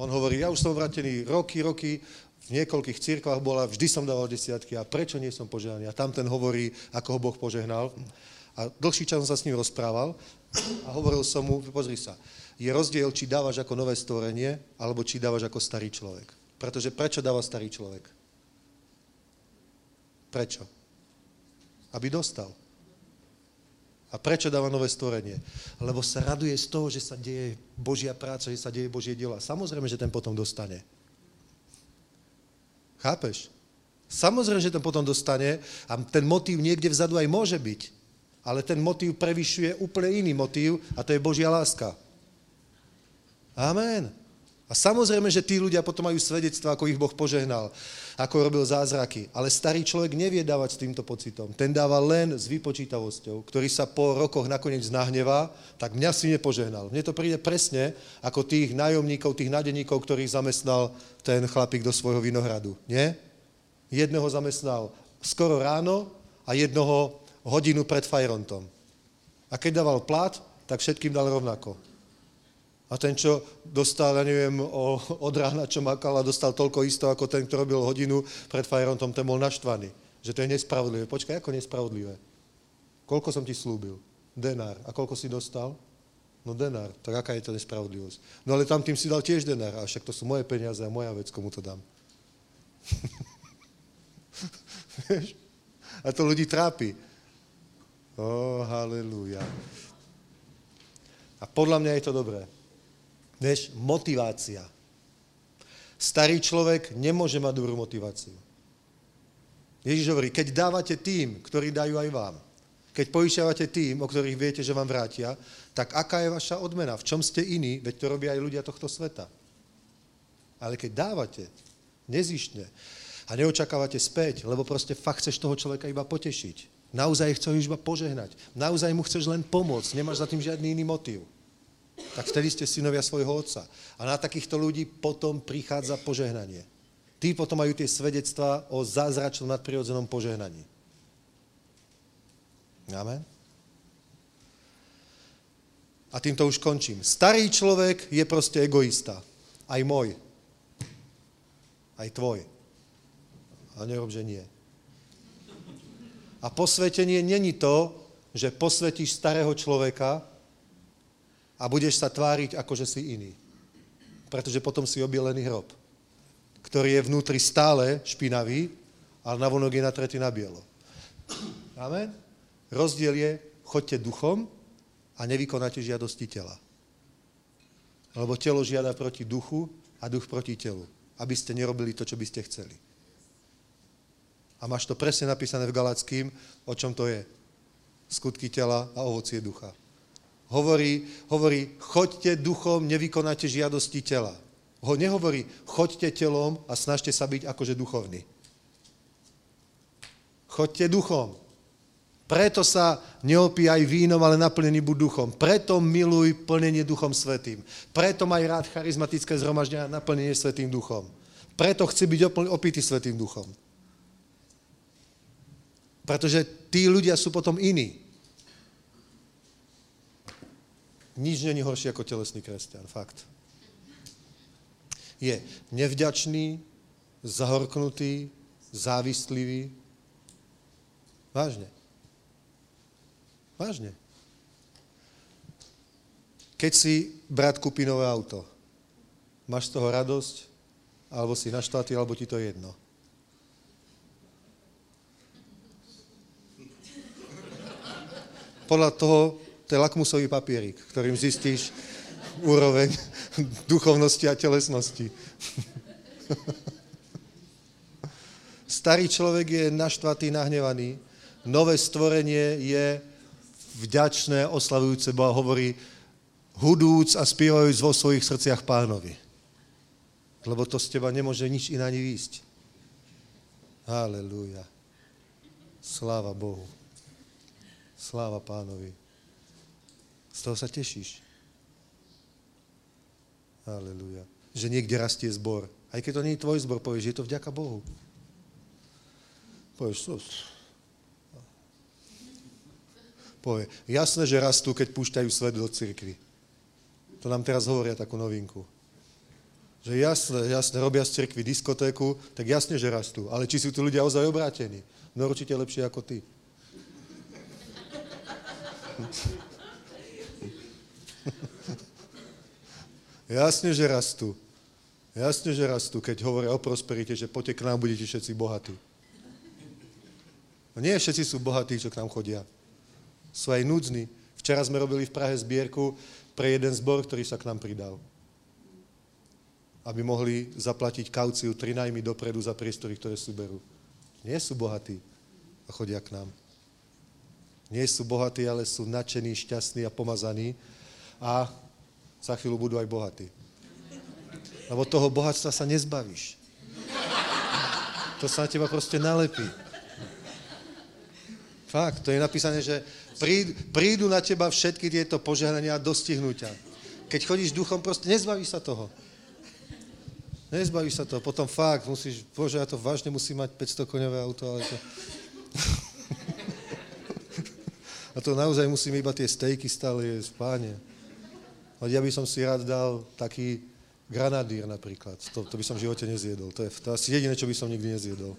On hovorí, ja už som vrátený roky, roky, v niekoľkých církvách bola, vždy som dával desiatky a prečo nie som požehnaný? A tam ten hovorí, ako ho Boh požehnal. A dlhší čas som sa s ním rozprával a hovoril som mu, pozri sa, je rozdiel, či dávaš ako nové stvorenie, alebo či dávaš ako starý človek. Pretože prečo dáva starý človek? Prečo? Aby dostal. A prečo dáva nové stvorenie? Lebo sa raduje z toho, že sa deje Božia práca, že sa deje Božie diela. Samozrejme, že ten potom dostane. Chápeš? Samozrejme, že ten potom dostane a ten motív niekde vzadu aj môže byť. Ale ten motív prevyšuje úplne iný motív a to je Božia láska. Amen. A samozrejme, že tí ľudia potom majú svedectva, ako ich Boh požehnal, ako robil zázraky. Ale starý človek nevie dávať s týmto pocitom. Ten dáva len s vypočítavosťou, ktorý sa po rokoch nakoniec nahnevá, tak mňa si nepožehnal. Mne to príde presne ako tých nájomníkov, tých nádeníkov, ktorých zamestnal ten chlapík do svojho vinohradu. Nie? Jedného zamestnal skoro ráno a jednoho hodinu pred fajrontom. A keď dával plat, tak všetkým dal rovnako. A ten, čo dostal, ja neviem, od rána, čo makal a dostal toľko isto, ako ten, kto robil hodinu pred Fajrontom, ten bol naštvaný. Že to je nespravodlivé. Počkaj, ako nespravodlivé? Koľko som ti slúbil? Denár. A koľko si dostal? No denár. Tak aká je to nespravodlivosť? No ale tam tým si dal tiež denár. A však to sú moje peniaze a moja vec, komu to dám. A to ľudí trápi. Ó, oh, halleluja. A podľa mňa je to dobré. Vieš, motivácia. Starý človek nemôže mať dobrú motiváciu. Ježiš hovorí, keď dávate tým, ktorí dajú aj vám, keď požičiavate tým, o ktorých viete, že vám vrátia, tak aká je vaša odmena? V čom ste iní? Veď to robia aj ľudia tohto sveta. Ale keď dávate nezištne a neočakávate späť, lebo proste fakt chceš toho človeka iba potešiť, naozaj chceš iba požehnať, naozaj mu chceš len pomôcť, nemáš za tým žiadny iný motív, tak vtedy ste synovia svojho otca. A na takýchto ľudí potom prichádza požehnanie. Tí potom majú tie svedectvá o zázračnom nadprirodzenom požehnaní. Amen. A týmto už končím. Starý človek je proste egoista. Aj môj. Aj tvoj. A nerob, že nie. A posvetenie není to, že posvetíš starého človeka, a budeš sa tváriť, ako že si iný. Pretože potom si obielený hrob, ktorý je vnútri stále špinavý, ale navonok je natretý na bielo. Amen? Rozdiel je, choďte duchom a nevykonáte žiadosti tela. Lebo telo žiada proti duchu a duch proti telu. Aby ste nerobili to, čo by ste chceli. A máš to presne napísané v Galackým, o čom to je. Skutky tela a ovocie ducha. Hovorí, hovorí, choďte duchom, nevykonáte žiadosti tela. Ho nehovorí, choďte telom a snažte sa byť akože duchovní. Choďte duchom. Preto sa neopíjaj vínom, ale naplnený buď duchom. Preto miluj plnenie duchom svetým. Preto maj rád charizmatické zhromaždenia a naplnenie svetým duchom. Preto chci byť opitý svetým duchom. Pretože tí ľudia sú potom iní. Nič není horšie ako telesný kresťan, fakt. Je nevďačný, zahorknutý, závislivý. Vážne. Vážne. Keď si brat kúpi nové auto, máš z toho radosť, alebo si naštvatý, alebo ti to jedno. Podľa toho, to je lakmusový papierik, ktorým zistíš úroveň duchovnosti a telesnosti. Starý človek je naštvatý, nahnevaný. Nové stvorenie je vďačné, oslavujúce Boha. Hovorí, hudúc a spievajúc vo svojich srdciach pánovi. Lebo to z teba nemôže nič iná ani výjsť. Halelúja. Sláva Bohu. Sláva pánovi. Z toho sa tešíš. Aleluja. Že niekde rastie zbor. Aj keď to nie je tvoj zbor, povieš, je to vďaka Bohu. Povieš, to... Povie, jasné, že rastú, keď púšťajú svet do cirkvi. To nám teraz hovoria takú novinku. Že jasné, jasné, robia z cirkvi diskotéku, tak jasne, že rastú. Ale či sú tu ľudia ozaj obrátení? No určite lepšie ako ty. Jasne, že rastú. Jasne, že rastú, keď hovoria o prosperite, že poďte k nám, budete všetci bohatí. No nie všetci sú bohatí, čo k nám chodia. Sú aj núdzni. Včera sme robili v Prahe zbierku pre jeden zbor, ktorý sa k nám pridal. Aby mohli zaplatiť kauciu tri najmy dopredu za priestory, ktoré sú berú. Nie sú bohatí a chodia k nám. Nie sú bohatí, ale sú nadšení, šťastní a pomazaní a za chvíľu budú aj bohatí. Lebo toho bohatstva sa nezbavíš. To sa na teba proste nalepí. Fakt, to je napísané, že prídu na teba všetky tieto požehnania a dostihnú ťa. Keď chodíš duchom, proste nezbavíš sa toho. Nezbavíš sa toho. Potom fakt musíš, bože, ja to vážne musím mať 500 koňové auto, ale to... a to naozaj musím iba tie stejky stále jesť, páne. Ja by som si rád dal taký granadír napríklad. To, to by som v živote nezjedol. To je, to asi jediné, čo by som nikdy nezjedol.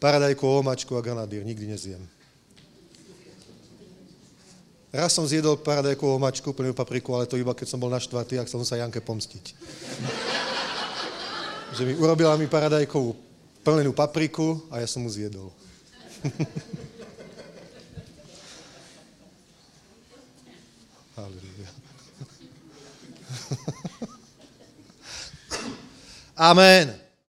Paradajku, omačku a granadír. Nikdy nezjem. Raz som zjedol paradajkovú mačku, plnú papriku, ale to iba keď som bol naštvatý a chcel som sa Janke pomstiť. že mi urobila mi paradajkovú plnenú papriku a ja som mu zjedol. Halleluja. Amen.